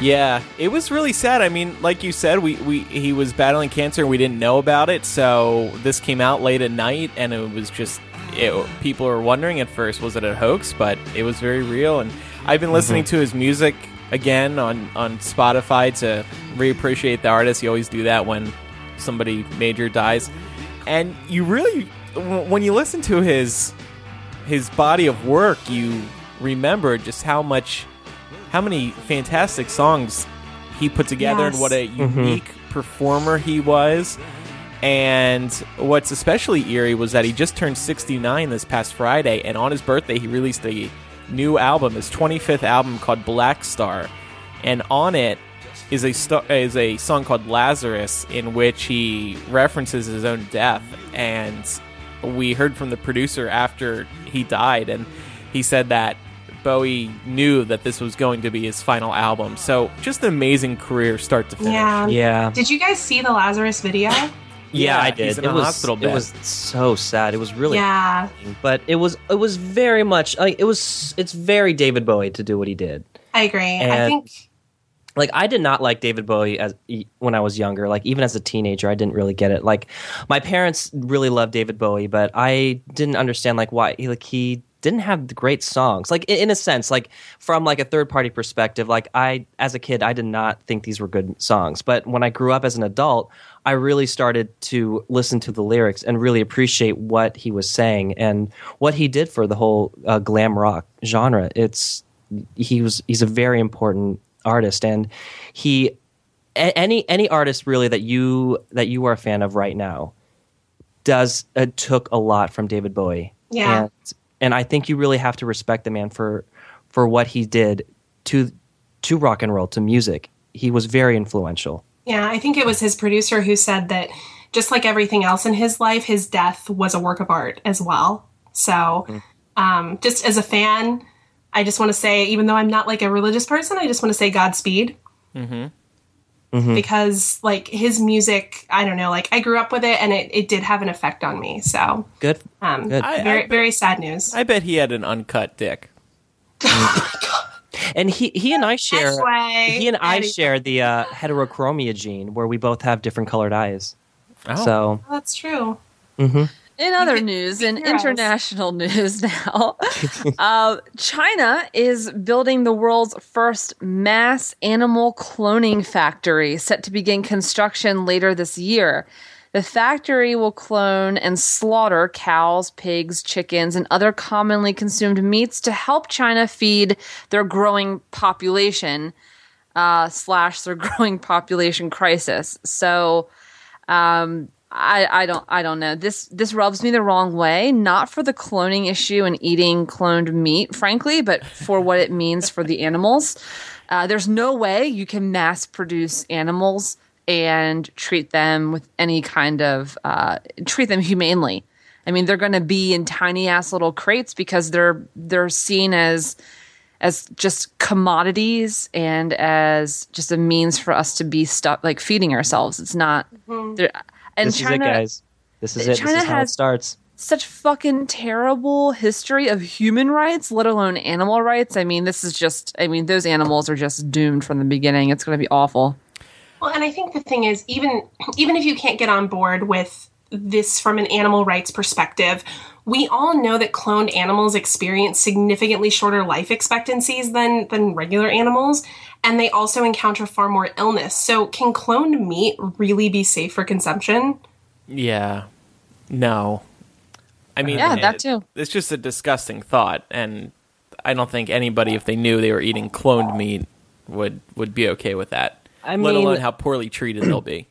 Yeah, it was really sad. I mean, like you said, we, we he was battling cancer and we didn't know about it. So this came out late at night, and it was just it, people were wondering at first was it a hoax, but it was very real. And I've been listening mm-hmm. to his music again on on Spotify to reappreciate the artist. You always do that when somebody major dies, and you really when you listen to his his body of work, you remember just how much how many fantastic songs he put together and what a unique mm-hmm. performer he was. And what's especially eerie was that he just turned 69 this past Friday, and on his birthday, he released a new album, his 25th album called Blackstar. And on it is a, sto- is a song called Lazarus, in which he references his own death. And we heard from the producer after he died, and he said that Bowie knew that this was going to be his final album. So just an amazing career, start to finish. Yeah. Yeah, Did you guys see the Lazarus video? yeah, I did. it was hospital it was so sad. It was really Yeah. but it was it was very much like it was it's very David Bowie to do what he did. I agree. I think Like I did not like David Bowie as e- when I was younger. Like even as a teenager, I didn't really get it. Like my parents really loved David Bowie, but I didn't understand like why he like he didn't have great songs. Like in, a sense, like from like a third party perspective, like I as a kid, I did not think these were good songs. But when I grew up as an adult, I really started to listen to the lyrics and really appreciate what he was saying and what he did for the whole uh, glam rock genre. It's he was he's a very important artist and he a- any any artist really that you that you are a fan of right now does uh, took a lot from David Bowie. Yeah. And and I think you really have to respect the man for for what he did to to rock and roll, to music. He was very influential. Yeah, I think it was his producer who said that just like everything else in his life, his death was a work of art as well. So, um, just as a fan, I just want to say, even though I'm not like a religious person, I just want to say Godspeed. Mm-hmm. Because like his music, I don't know, like I grew up with it and it, it did have an effect on me. So, Good. um, Good. I- very, I- very sad news. I bet he had an uncut dick. And he he and I share Anyway, he and I anyway. share the uh, heterochromia gene where we both have different colored eyes. Oh. So That's true. In other news, in pick your eyes. international news now, uh, China is building the world's first mass animal cloning factory, set to begin construction later this year. The factory will clone and slaughter cows, pigs, chickens, and other commonly consumed meats to help China feed their growing population uh, slash their growing population crisis. So, um, I, I don't I don't know. This this rubs me the wrong way, not for the cloning issue and eating cloned meat, frankly, but for what it means for the animals. Uh, there's no way you can mass produce animals and treat them with any kind of uh, treat them humanely. I mean, they're going to be in tiny ass little crates because they're they're seen as as just commodities and as just a means for us to be stuck like feeding ourselves. It's not. there- And this China, is it, guys. This is it. China this is how it has- starts. such fucking terrible history of human rights, let alone animal rights. I mean, this is just. I mean, those animals are just doomed from the beginning. It's going to be awful. Well, and I think the thing is, even even if you can't get on board with this from an animal rights perspective, we all know that cloned animals experience significantly shorter life expectancies than than regular animals, and they also encounter far more illness. So, can cloned meat really be safe for consumption? Yeah. No. I mean, Yeah, that too. It's just a disgusting thought, and I don't think anybody, if they knew they were eating cloned meat, would would be okay with that. I let mean- alone how poorly treated they'll be.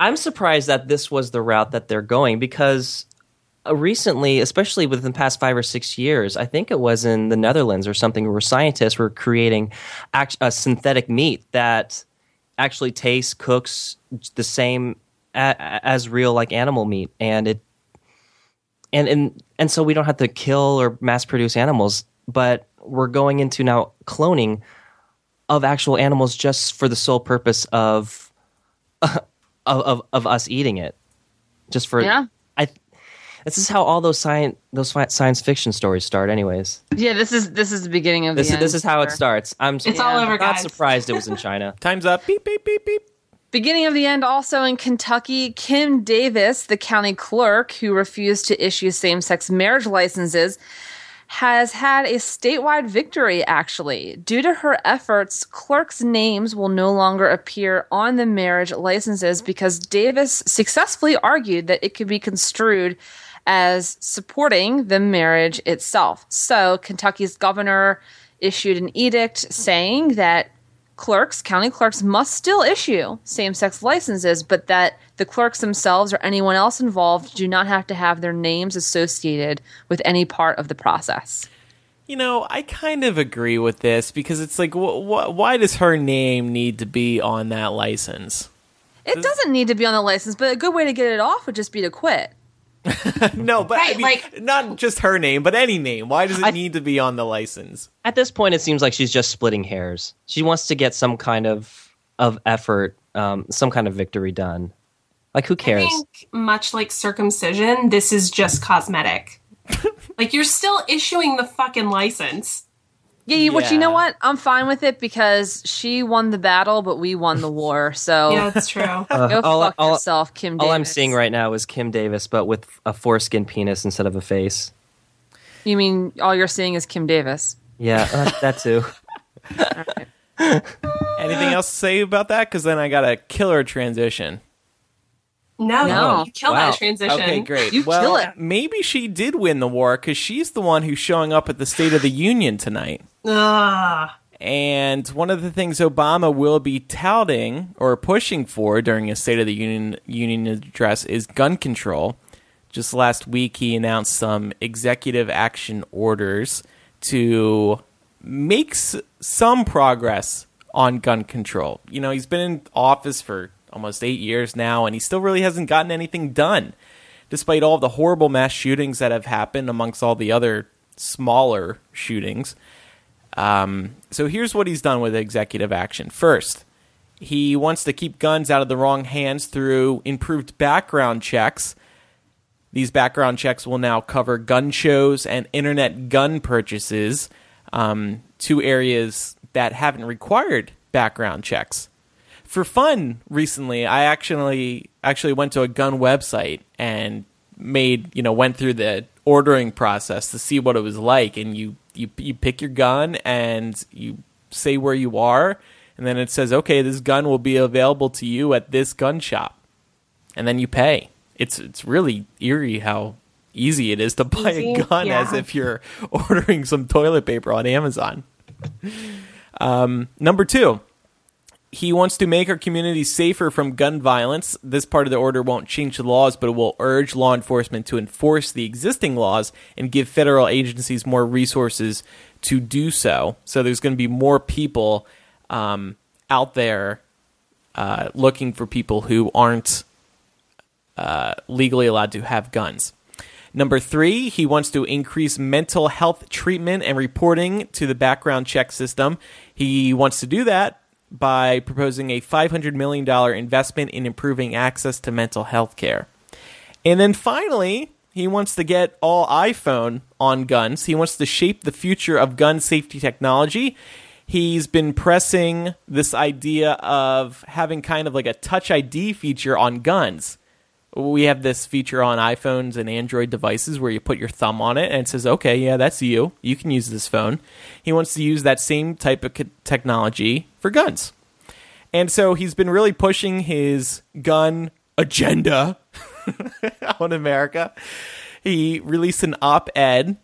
I'm surprised that this was the route that they're going because Uh, recently, especially within the past five or six years, I think it was in the Netherlands or something, where scientists were creating act- a synthetic meat that actually tastes, cooks the same a- as real like animal meat, and it and and and so we don't have to kill or mass produce animals, but we're going into now cloning of actual animals just for the sole purpose of of of, of us eating it, just for Yeah. I. This is how all those science those science fiction stories start, anyways. Yeah, this is this is the beginning of This the is this is how it starts. I'm It's all over, not guys. surprised it was in China. Time's up. Beep beep beep beep. Beginning of the end, also in Kentucky, Kim Davis, the county clerk who refused to issue same sex marriage licenses, has had a statewide victory, actually. Due to her efforts, clerks' names will no longer appear on the marriage licenses because Davis successfully argued that it could be construed as supporting the marriage itself. So, Kentucky's governor issued an edict saying that clerks, county clerks, must still issue same sex licenses, but that the clerks themselves or anyone else involved do not have to have their names associated with any part of the process. You know, I kind of agree with this because it's like, wh- wh- why does her name need to be on that license? It doesn't need to be on the license, but a good way to get it off would just be to quit. No, but I mean, like- not just her name, but any name. Why does it I- need to be on the license? At this point, it seems like she's just splitting hairs. She wants to get some kind of of effort, um, some kind of victory done. Like, who I cares? think, much like circumcision, this is just cosmetic. like you're still issuing the fucking license. Yeah, you, which you know what? I'm fine with it because she won the battle, but we won the war. So Yeah, that's true. go all- fuck all- yourself, Kim. All I'm seeing right now is Kim Davis, but with a foreskin penis instead of a face. You mean all you're seeing is Kim Davis? Yeah, uh, that too. Anything else to say about that? Because then I got a killer transition. No, No. you, you kill Wow. that transition. Okay, great. You well, kill it. maybe she did win the war because she's the one who's showing up at the State of the Union tonight. Ugh. And one of the things Obama will be touting or pushing for during his State of the Union Union address is gun control. Just last week, he announced some executive action orders to make s- some progress on gun control. You know, he's been in office for almost eight years now, and he still really hasn't gotten anything done, despite all the horrible mass shootings that have happened amongst all the other smaller shootings. Um, so here's what he's done with executive action. First, he wants to keep guns out of the wrong hands through improved background checks. These background checks will now cover gun shows and internet gun purchases, um, two areas that haven't required background checks. For fun, recently I actually actually went to a gun website and made you know went through the ordering process to see what it was like, and you you you pick your gun and you say where you are, and then it says okay, this gun will be available to you at this gun shop, and then you pay. It's it's really eerie how easy it is to buy Easy? a gun Yeah. as if you're ordering some toilet paper on Amazon. Um, number two, he wants to make our community safer from gun violence. This part of the order won't change the laws, but it will urge law enforcement to enforce the existing laws and give federal agencies more resources to do so. So there's going to be more people um, out there uh, looking for people who aren't uh, legally allowed to have guns. Number three, he wants to increase mental health treatment and reporting to the background check system. He wants to do that by proposing a $500 million investment in improving access to mental health care. And then finally, he wants to get all iPhone on guns. He wants to shape the future of gun safety technology. He's been pressing this idea of having kind of like a touch ID feature on guns. We have this feature on iPhones and Android devices where you put your thumb on it and it says, okay, yeah, that's you. You can use this phone. He wants to use that same type of technology for guns. And so he's been really pushing his gun agenda on America. He released an op ed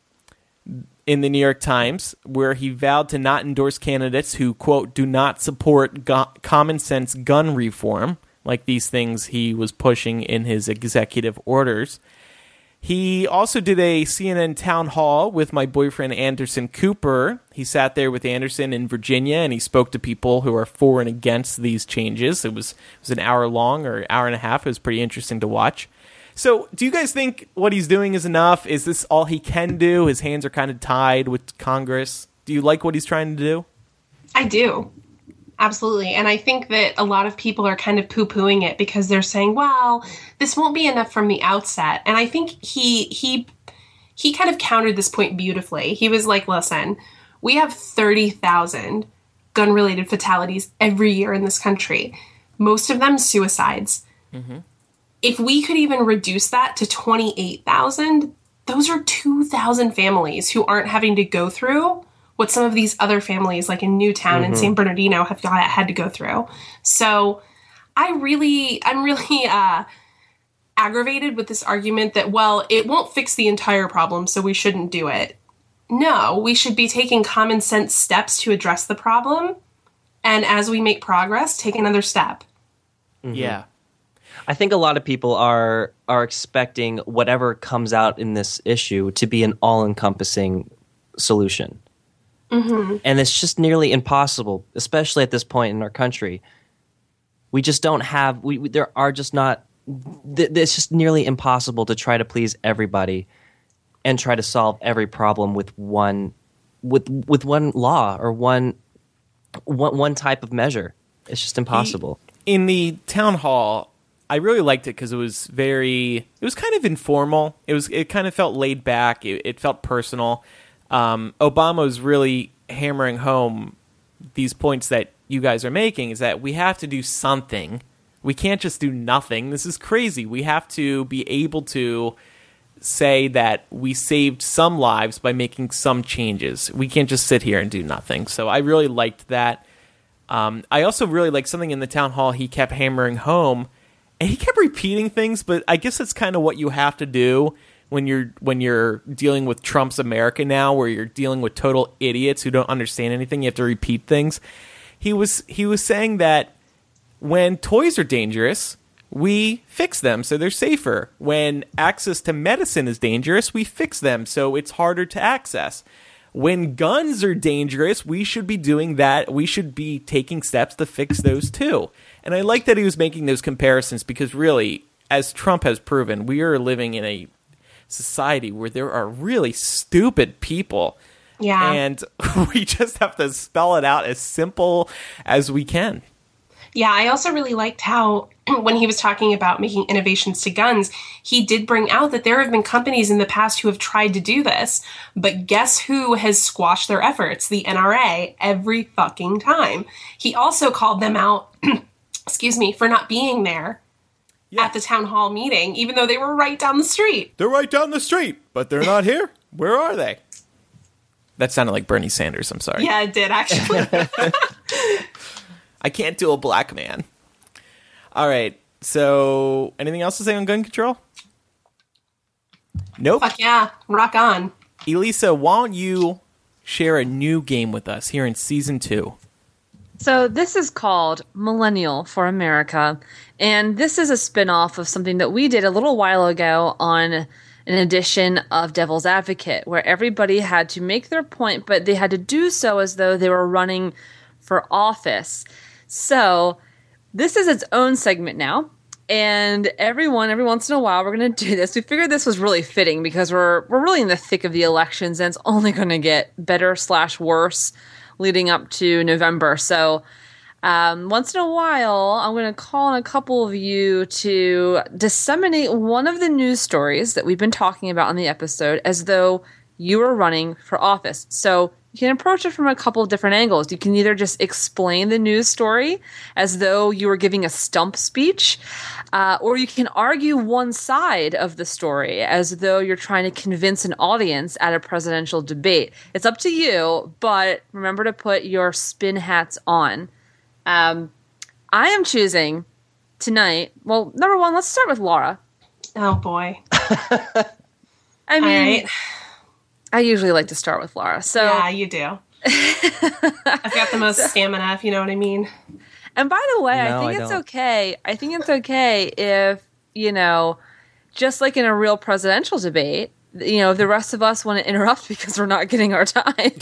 in the New York Times where he vowed to not endorse candidates who, quote, do not support go- common sense gun reform, like these things he was pushing in his executive orders. He also did a CNN town hall with my boyfriend Anderson Cooper. He sat there with Anderson in Virginia and he spoke to people who are for and against these changes. It was it was an hour long or hour and a half. It was pretty interesting to watch. So, do you guys think what he's doing is enough? Is this all he can do? His hands are kind of tied with Congress. Do you like what he's trying to do? I do. Absolutely. And I think that a lot of people are kind of poo pooing it because they're saying, well, this won't be enough from the outset. And I think he, he, he kind of countered this point beautifully. He was like, listen, we have 30,000 gun related fatalities every year in this country, most of them suicides. Mm-hmm. If we could even reduce that to 28,000, those are 2,000 families who aren't having to go through what some of these other families like in Newtown mm-hmm. and San Bernardino have got, had to go through. So I really, I'm really uh, aggravated with this argument that, well, it won't fix the entire problem, so we shouldn't do it. No, we should be taking common sense steps to address the problem. And as we make progress, take another step. Mm-hmm. Yeah. I think a lot of people are are expecting whatever comes out in this issue to be an all encompassing solution. Mm-hmm. And it's just nearly impossible, especially at this point in our country. We just don't have, we, we there are just not, th- it's just nearly impossible to try to please everybody and try to solve every problem with one with with one law or one one, one type of measure. It's just impossible. He, in the town hall, I really liked it because it was very, it was kind of informal. It was, it kind of felt laid back. It, it felt personal um, Obama was really hammering home these points that you guys are making is that we have to do something. We can't just do nothing. This is crazy. We have to be able to say that we saved some lives by making some changes. We can't just sit here and do nothing. So I really liked that. Um, I also really like something in the town hall he kept hammering home, and he kept repeating things, but I guess that's kind of what you have to do when you're when you're dealing with Trump's America now, where you're dealing with total idiots who don't understand anything. You have to repeat things. He was he was saying that when toys are dangerous, we fix them so they're safer. When access to medicine is dangerous, we fix them so it's harder to access. When guns are dangerous, we should be doing that. We should be taking steps to fix those too. And I like that he was making those comparisons because really, as Trump has proven, we are living in a society where there are really stupid people. Yeah. And we just have to spell it out as simple as we can. Yeah, I also really liked how when he was talking about making innovations to guns, he did bring out that there have been companies in the past who have tried to do this, but guess who has squashed their efforts? The NRA every fucking time. He also called them out, excuse me, for not being there yeah. at the town hall meeting, even though they were right down the street. They're right down the street, but they're not here. Where are they? That sounded like Bernie Sanders. I'm sorry. Yeah, it did actually. I can't do a black man. All right. So, anything else to say on gun control? Nope. Fuck yeah. Rock on. Elisa, why don't you share a new game with us here in season two? So this is called Millennial for America, and this is a spin-off of something that we did a little while ago on an edition of Devil's Advocate, where everybody had to make their point, but they had to do so as though they were running for office. So this is its own segment now. And everyone, every once in a while, we're going to do this. We figured this was really fitting because we're we're really in the thick of the elections, and it's only going to get better slash worse leading up to November. So um, once in a while, I'm going to call on a couple of you to disseminate one of the news stories that we've been talking about on the episode as though you were running for office. So you can approach it from a couple of different angles. You can either just explain the news story as though you were giving a stump speech, uh, or you can argue one side of the story as though you're trying to convince an audience at a presidential debate. It's up to you, but remember to put your spin hats on. Um, I am choosing tonight. Well, number one, let's start with Laura. Oh boy. I mean, I usually like to start with Laura. So, Yeah, you do. I've got the most stamina, if you know what I mean. and by the way, No, I think I it's don't. okay. I think it's okay if, you know, just like in a real presidential debate, you know, if the rest of us want to interrupt because we're not getting our time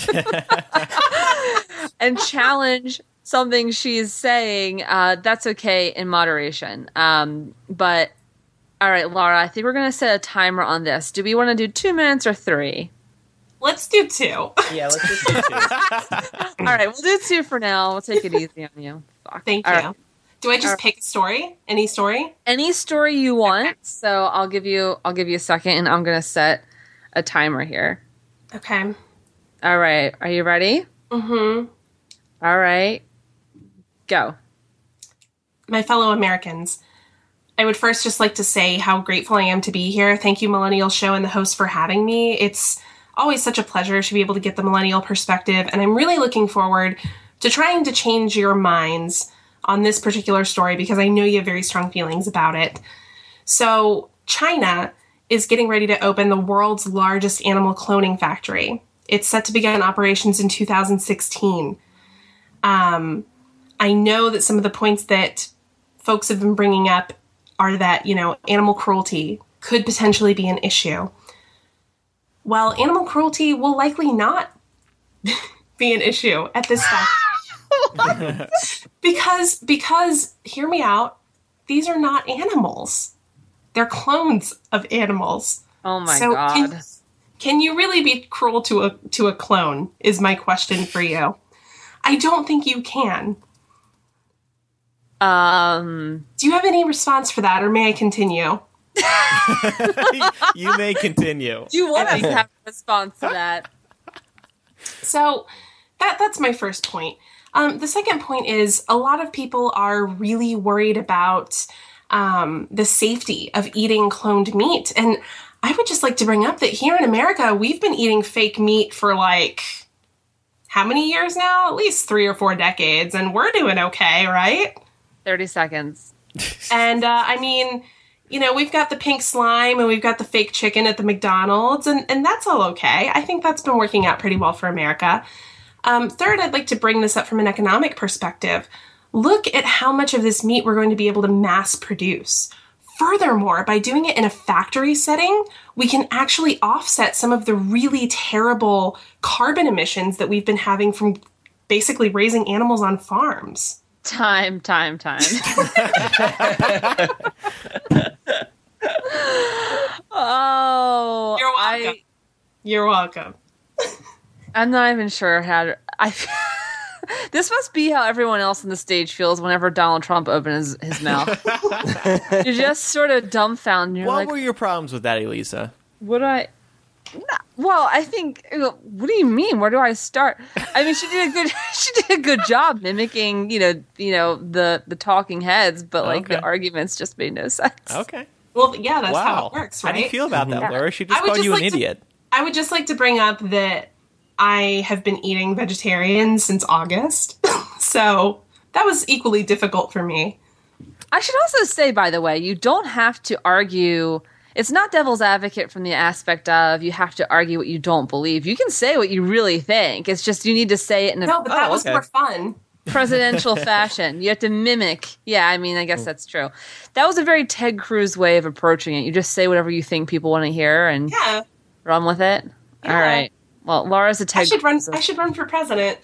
and challenge something she's saying, uh, that's okay in moderation. Um, but all right, Laura, I think we're going to set a timer on this. Do we want to do two minutes or three? Let's do two. Yeah, let's just do two. All right, we'll do two for now. We'll take it easy on you. Fuck. Thank All you. right. Do I just Alright. pick a story? Any story? Any story you want. So I'll give you. I'll give you a second, and I'm going to set a timer here. Okay. All right, are you ready? Mm-hmm. All right, go. my fellow Americans, I would first just like to say how grateful I am to be here. Thank you, Millennial Show and the host, for having me. It's always such a pleasure to be able to get the millennial perspective, and I'm really looking forward to trying to change your minds on this particular story because I know you have very strong feelings about it. So, China is getting ready to open the world's largest animal cloning factory. It's set to begin operations in 2016. Um, I know that some of the points that folks have been bringing up are that, you know, animal cruelty could potentially be an issue. Well, animal cruelty will likely not be an issue at this time. because because hear me out, these are not animals. They're clones of animals. Oh my So, god. Can, can you really be cruel to a to a clone? Is my question for you. I don't think you can. um. Do you have any response for that, or may I continue? you may continue. Do you want us to have a response to that? So that that's my first point. Um, the second point is a lot of people are really worried about um, the safety of eating cloned meat, and I would just like to bring up that here in America, we've been eating fake meat for like how many years now? At least three or four decades, and we're doing okay, right? Thirty seconds. And uh, I mean, you know, we've got the pink slime and we've got the fake chicken at the McDonald's, and, and that's all okay. I think that's been working out pretty well for America. Um, third, I'd like to bring this up from an economic perspective. Look at how much of this meat we're going to be able to mass produce. Furthermore, by doing it in a factory setting, we can actually offset some of the really terrible carbon emissions that we've been having from basically raising animals on farms. Time. Time. Time. oh, You're welcome. I, You're welcome. I'm not even sure how to. I. this must be how everyone else on the stage feels whenever Donald Trump opens his, his mouth. You're just sort of dumbfounded. You're What like, were your problems with that, Elisa? what I? Nah, Well, I think. What do you mean? Where do I start? I mean, she did a good. She did a good job mimicking, you know, you know the the talking heads, but like the arguments just made no sense. Okay. Well, yeah, that's how it works, How do you feel about that, Yeah. Laura? She just called just you an to- idiot. I would just like to bring up that I have been eating vegetarian since August, so that was equally difficult for me. I should also say, by the way, you don't have to argue. It's not devil's advocate from the aspect of you have to argue what you don't believe. You can say what you really think. It's just you need to say it in a No, but that Oh, was okay. more fun. Presidential fashion. You have to mimic. Yeah, I mean, I guess that's true. That was a very Ted Cruz way of approaching it. You just say whatever you think people want to hear and Yeah, run with it. Yeah. All right. Well, Laura's a Ted should run. Cruz. I should run for president.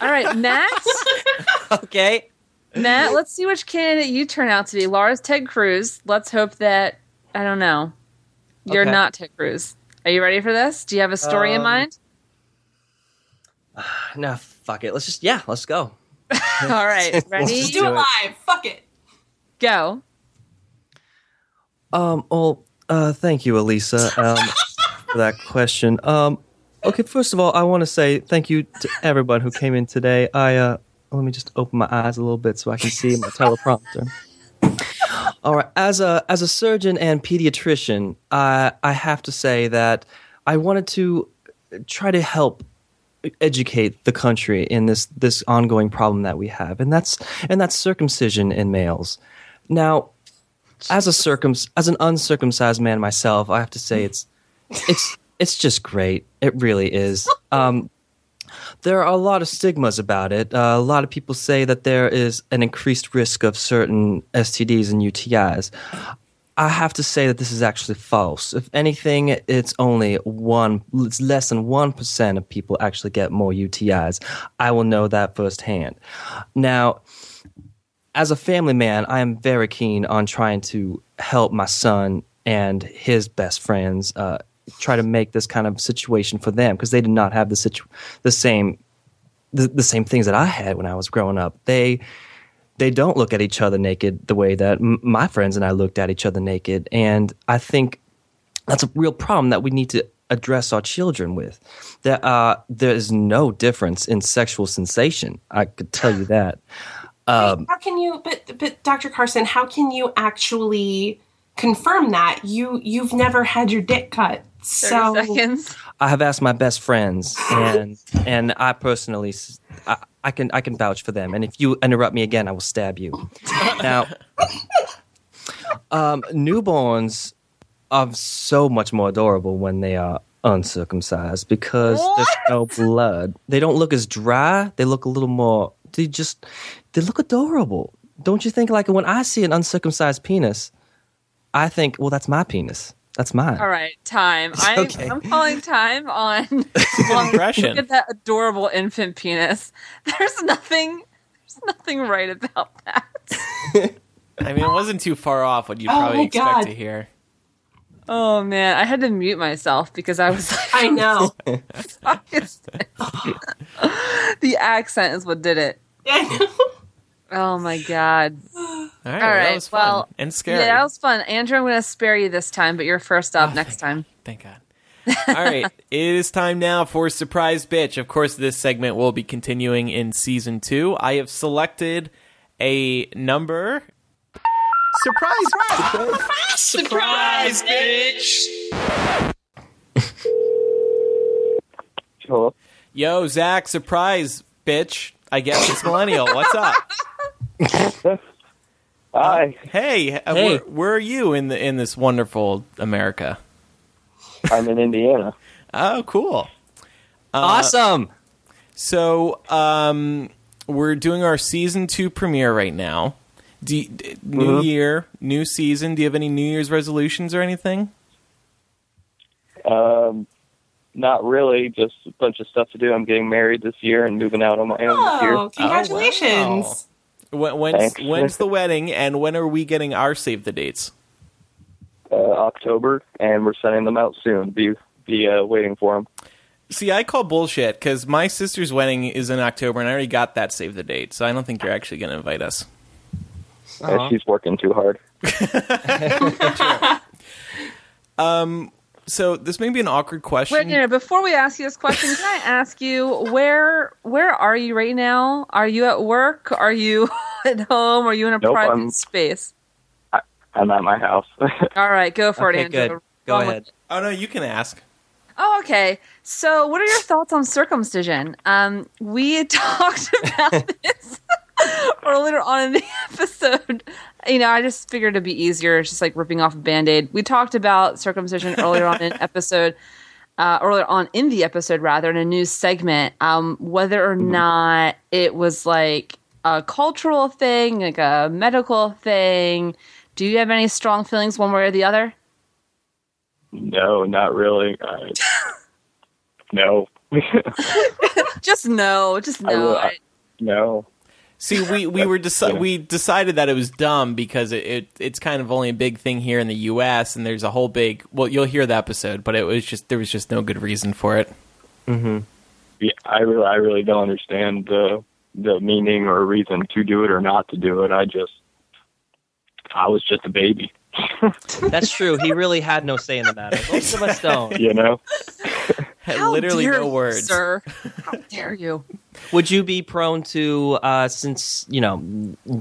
All right, Matt. Okay. Matt, let's see which candidate you turn out to be. Laura's Ted Cruz. Let's hope that I don't know. You're Okay. not Ted Cruz. Are you ready for this? Do you have a story in Um, mind? No, fuck it. Let's just yeah, let's go. All right, ready? Let's Do do it it. live. Fuck it. Go. Um. Well, uh, thank you, Elisa, um, for that question. Um. Okay. First of all, I want to say thank you to everyone who came in today. I uh, let me just open my eyes a little bit so I can see my teleprompter. All right. As a as a surgeon and pediatrician, I I have to say that I wanted to try to help educate the country in this this ongoing problem that we have, and that's and that's circumcision in males. Now, as a circum as an uncircumcised man myself, I have to say it's it's it's just great. It really is. Um, there are a lot of stigmas about it. Uh, a lot of people say that there is an increased risk of certain STDs and UTIs. I have to say that this is actually false. If anything, it's only one, it's less than 1% of people actually get more UTIs. I will know that firsthand. Now, as a family man, I am very keen on trying to help my son and his best friends uh, try to make this kind of situation for them because they did not have the situ- the same the, the same things that I had when I was growing up. They they don't look at each other naked the way that m- my friends and I looked at each other naked, and I think that's a real problem that we need to address our children with. There uh, there is no difference in sexual sensation. I could tell you that. Um, Wait, how can you? But but Dr. Carson, how can you actually confirm that you you've never had your dick cut? So seconds. I have asked my best friends, and and I personally, s- I, I can I can vouch for them. And if you interrupt me again, I will stab you. now, um, newborns are so much more adorable when they are uncircumcised because there's no blood. They don't look as dry. They look a little more. They just they look adorable. Don't you think? Like when I see an uncircumcised penis, I think, well, that's my penis. That's mine. All right, time. I'm, Okay. I'm calling time on, on impression. Look at that adorable infant penis. There's nothing. There's nothing right about that. I mean, it wasn't too far off what you'd Oh probably expect God. to hear. Oh man, I had to mute myself because I was like, I know. "Fuck is this?" the accent is what did it. I know. Oh my god. All right, All well, that was fun well, and scary. Yeah, that was fun. Andrew, I'm going to spare you this time, but you're first up Oh, next time. Thank God. All right, it is time now for Surprise Bitch. Of course, this segment will be continuing in season two. I have selected a number. Surprise! Surprise, Surprise, bitch! Hello. Yo, Zach, surprise, bitch. I guess it's millennial. What's up? Hi. Hey, uh, Hey. Where, where are you in the in this wonderful America? I'm in Indiana. Oh, cool. awesome. So, um, we're doing our season two premiere right now. Do you- d- new year, new season. Do you have any New Year's resolutions or anything? Um, not really. Just a bunch of stuff to do. I'm getting married this year and moving out on my own this year. Oh, congratulations! When, when's Thanks. when's the wedding, and when are we getting our save the dates? Uh, October, and we're sending them out soon. Be be uh, waiting for them. See, I call bullshit because my sister's wedding is in October, and I already got that save the date. So I don't think you're actually going to invite us. Uh, she's working too hard. So this may be an awkward question. Wait, no, no, before we ask you this question, can I ask you where where are you right now? Are you at work? Are you at home? Are you in a Nope, private I'm- space? I'm at my house. All right, go for Okay, it, Andrew. good. Go Run ahead. it. oh no, you can ask. Oh, okay. So, what are your thoughts on circumcision? Um, we talked about this earlier on in the episode. You know, I just figured it'd be easier, it's just like ripping off a band aid. We talked about circumcision earlier on in episode, uh, earlier on in the episode, rather, in a news segment, um, whether or not it was like a cultural thing, like a medical thing. Do you have any strong feelings one way or the other? no, not really. I, no, Just no, just no. will- I- no. See, we we were deci- Yeah. we decided that it was dumb because it, it it's kind of only a big thing here in the U.S. and there's a whole big. Well, you'll hear the episode, but it was just there was just no good reason for it. Hmm. Yeah, I really, I really don't understand the the meaning or reason to do it or not to do it. I just, I was just a baby, That's true. He really had no say in the matter. Most of us don't. you know. Had How literally dare no you, words. sir. How dare you? Would you be prone to, uh, since you know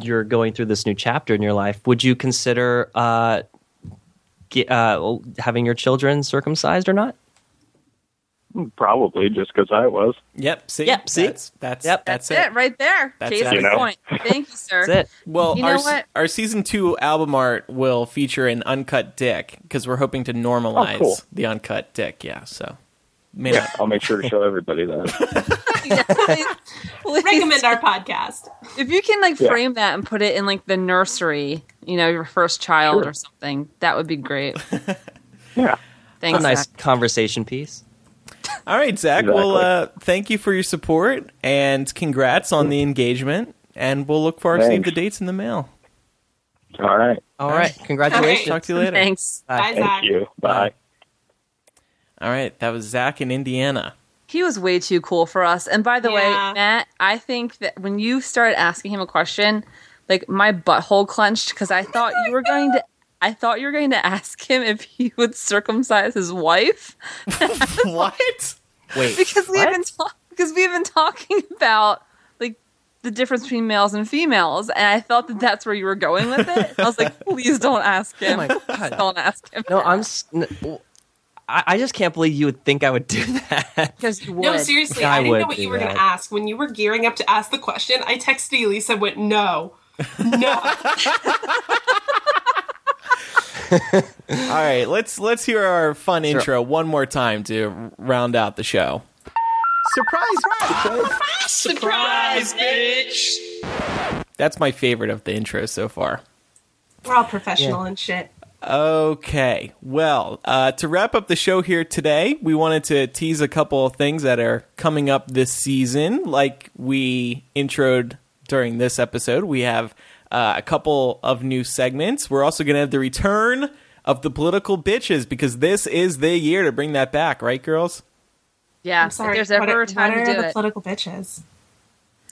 you're going through this new chapter in your life, would you consider uh, get, uh, having your children circumcised or not? Probably just because I was. Yep. See. Yep, see? That's that's, Yep. that's, That's it. right there. That's Case it. You know? point. Thank you, sir. That's it. Well, You know our what? our season two album art will feature an uncut dick because we're hoping to normalize Oh, cool. the uncut dick. Yeah. So. May not. I'll make sure to show everybody that. Yeah, please- please. Recommend our podcast. If you can like Yeah. frame that and put it in like the nursery, you know, your first child Sure. or something, that would be great. Yeah. Thanks. a nice Zach. conversation piece. All right, Zach. Well, uh, thank you for your support and congrats on the engagement. And we'll look forward to seeing the dates in the mail. All right. All right. Congratulations. Talk to you later. Thanks. Bye. Bye, Zach. Thank you. Bye. All right, that was Zach in Indiana. He was way too cool for us. And by the way, Matt, I think that when you started asking him a question, like my butthole clenched because I thought you were going to. I thought you were going to ask him if he would circumcise his wife what? Wait. because we've what? been ta- because we've been talking about like the difference between males and females, and I thought that that's where you were going with it. I was like, please don't ask oh him. Oh my God. don't ask him. No, I'm. S- n- w- I I just can't believe you would think I would do that. because you would. No, seriously, I I, didn't know what you were going to ask. When you were gearing up to ask the question, I texted Elisa, went, no. No. All right, let's let's hear our fun intro one more time to round out the show. Surprise! Bitch. Surprise, bitch. That's my favorite of the intros so far. We're all professional and shit. Okay. Well, uh, to wrap up the show here today, we wanted to tease a couple of things that are coming up this season. Like we introed during this episode, we have uh, a couple of new segments. We're also going to have the return of the political bitches because this is the year to bring that back, right, girls? yeah, I'm sorry. if there's ever are, a time what to are do the it. political bitches?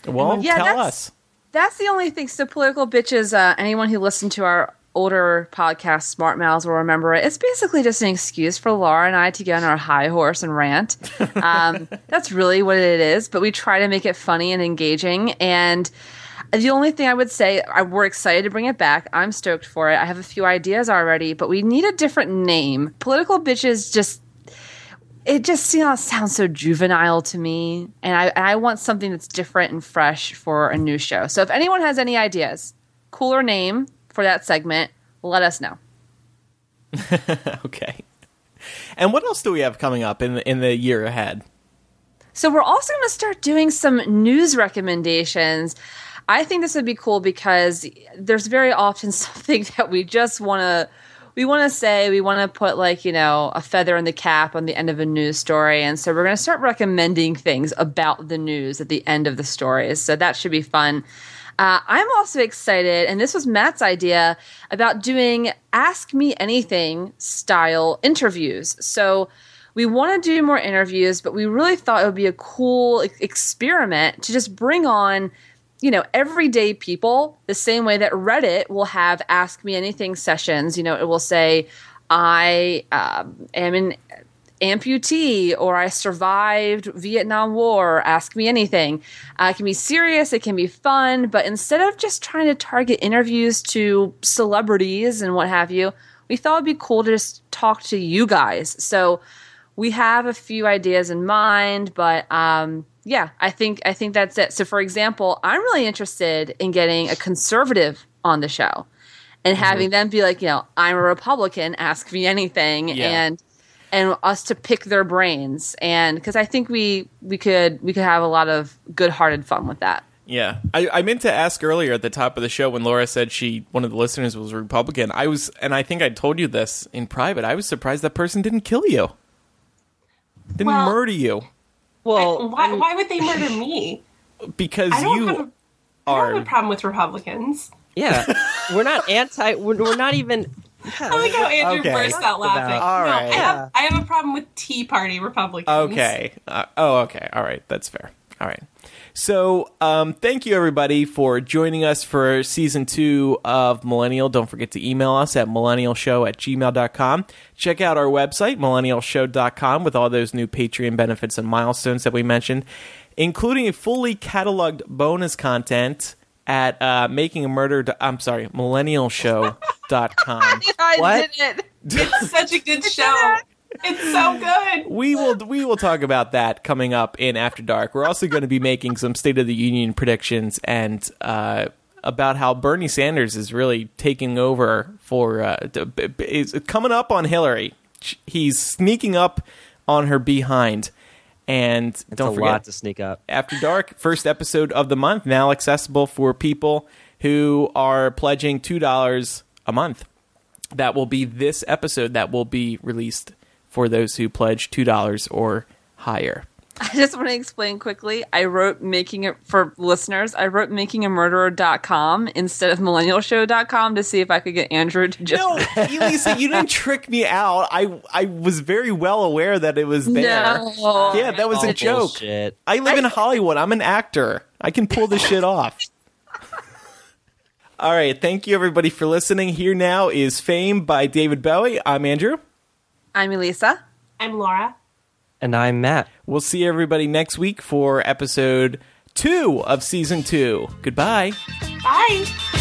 Well, Yeah, tell that's- us. That's the only thing. So, political bitches. Uh, anyone who listened to our older podcast, Smart Mouths, will remember it. It's basically just an excuse for Laura and I to get on our high horse and rant. Um, that's really what it is. But we try to make it funny and engaging. And the only thing I would say, I, we're excited to bring it back. I'm stoked for it. I have a few ideas already, but we need a different name. Political bitches just it just you know, sounds so juvenile to me, and I and I want something that's different and fresh for a new show. So if anyone has any ideas, cooler name for that segment, let us know. Okay. And what else do we have coming up in the, in the year ahead? So we're also going to start doing some news recommendations. I think this would be cool because there's very often something that we just want to we want to say we want to put like you know a feather in the cap on the end of a news story and so we're going to start recommending things about the news at the end of the stories so that should be fun uh, i'm also excited and this was matt's idea about doing ask me anything style interviews so we want to do more interviews, but we really thought it would be a cool experiment to just bring on, you know, everyday people the same way that Reddit will have Ask Me Anything sessions. You know, it will say, I um, am an amputee or I survived Vietnam War, ask me anything. Uh, it can be serious, it can be fun, but instead of just trying to target interviews to celebrities and what have you, we thought it'd be cool to just talk to you guys. So we have a few ideas in mind, but um, yeah, I think I think that's it. So, for example, I'm really interested in getting a conservative on the show and having them be like, you know, I'm a Republican, ask me anything, Yeah. and and us to pick their brains, and because I think we we could we could have a lot of good-hearted fun with that. Yeah, I, I meant to ask earlier at the top of the show when Laura said she one of the listeners was a Republican. I was, and I think I told you this in private. I was surprised that person didn't kill you, didn't Well- murder you Well, why, why would they murder me? because I don't you have a, I don't have a problem with Republicans. yeah, we're not anti. We're, we're not even. I like how Andrew Okay. burst out laughing. All no, right. I, have, I have a problem with Tea Party Republicans. Okay. Uh, oh, okay. All right. That's fair. All right. So, um, thank you everybody for joining us for season two of Millennial. Don't forget to email us at millennialshow at gmail.com. Check out our website, millennialshow.com, with all those new Patreon benefits and milestones that we mentioned, including a fully cataloged bonus content at uh, making a murder. do- I'm sorry, millennialshow.com. I What? did it. It's such a good show. It's so good. we will we will talk about that coming up in After Dark. We're also going to be making some State of the Union predictions and uh, about how Bernie Sanders is really taking over for uh, d- b- b- is coming up on Hillary. He's sneaking up on her behind, and It's don't a forget lot to sneak up. After Dark, first episode of the month, now accessible for people who are pledging $2 a month. That will be this episode that will be released for those who pledge $2 or higher. I just want to explain quickly. I wrote making it for listeners. I wrote makingam instead of millennialshow.com to see if I could get Andrew to just No, Elisa, you didn't trick me out. I I was very well aware that it was there. No. Yeah, that was Oh, a joke. bullshit. I live in Hollywood. I'm an actor. I can pull this shit off. All right, thank you everybody for listening. Here now is Fame by David Bowie. I'm Andrew. I'm Elisa. I'm Laura. And I'm Matt. We'll see everybody next week for episode 2 of season 2. Goodbye. Bye.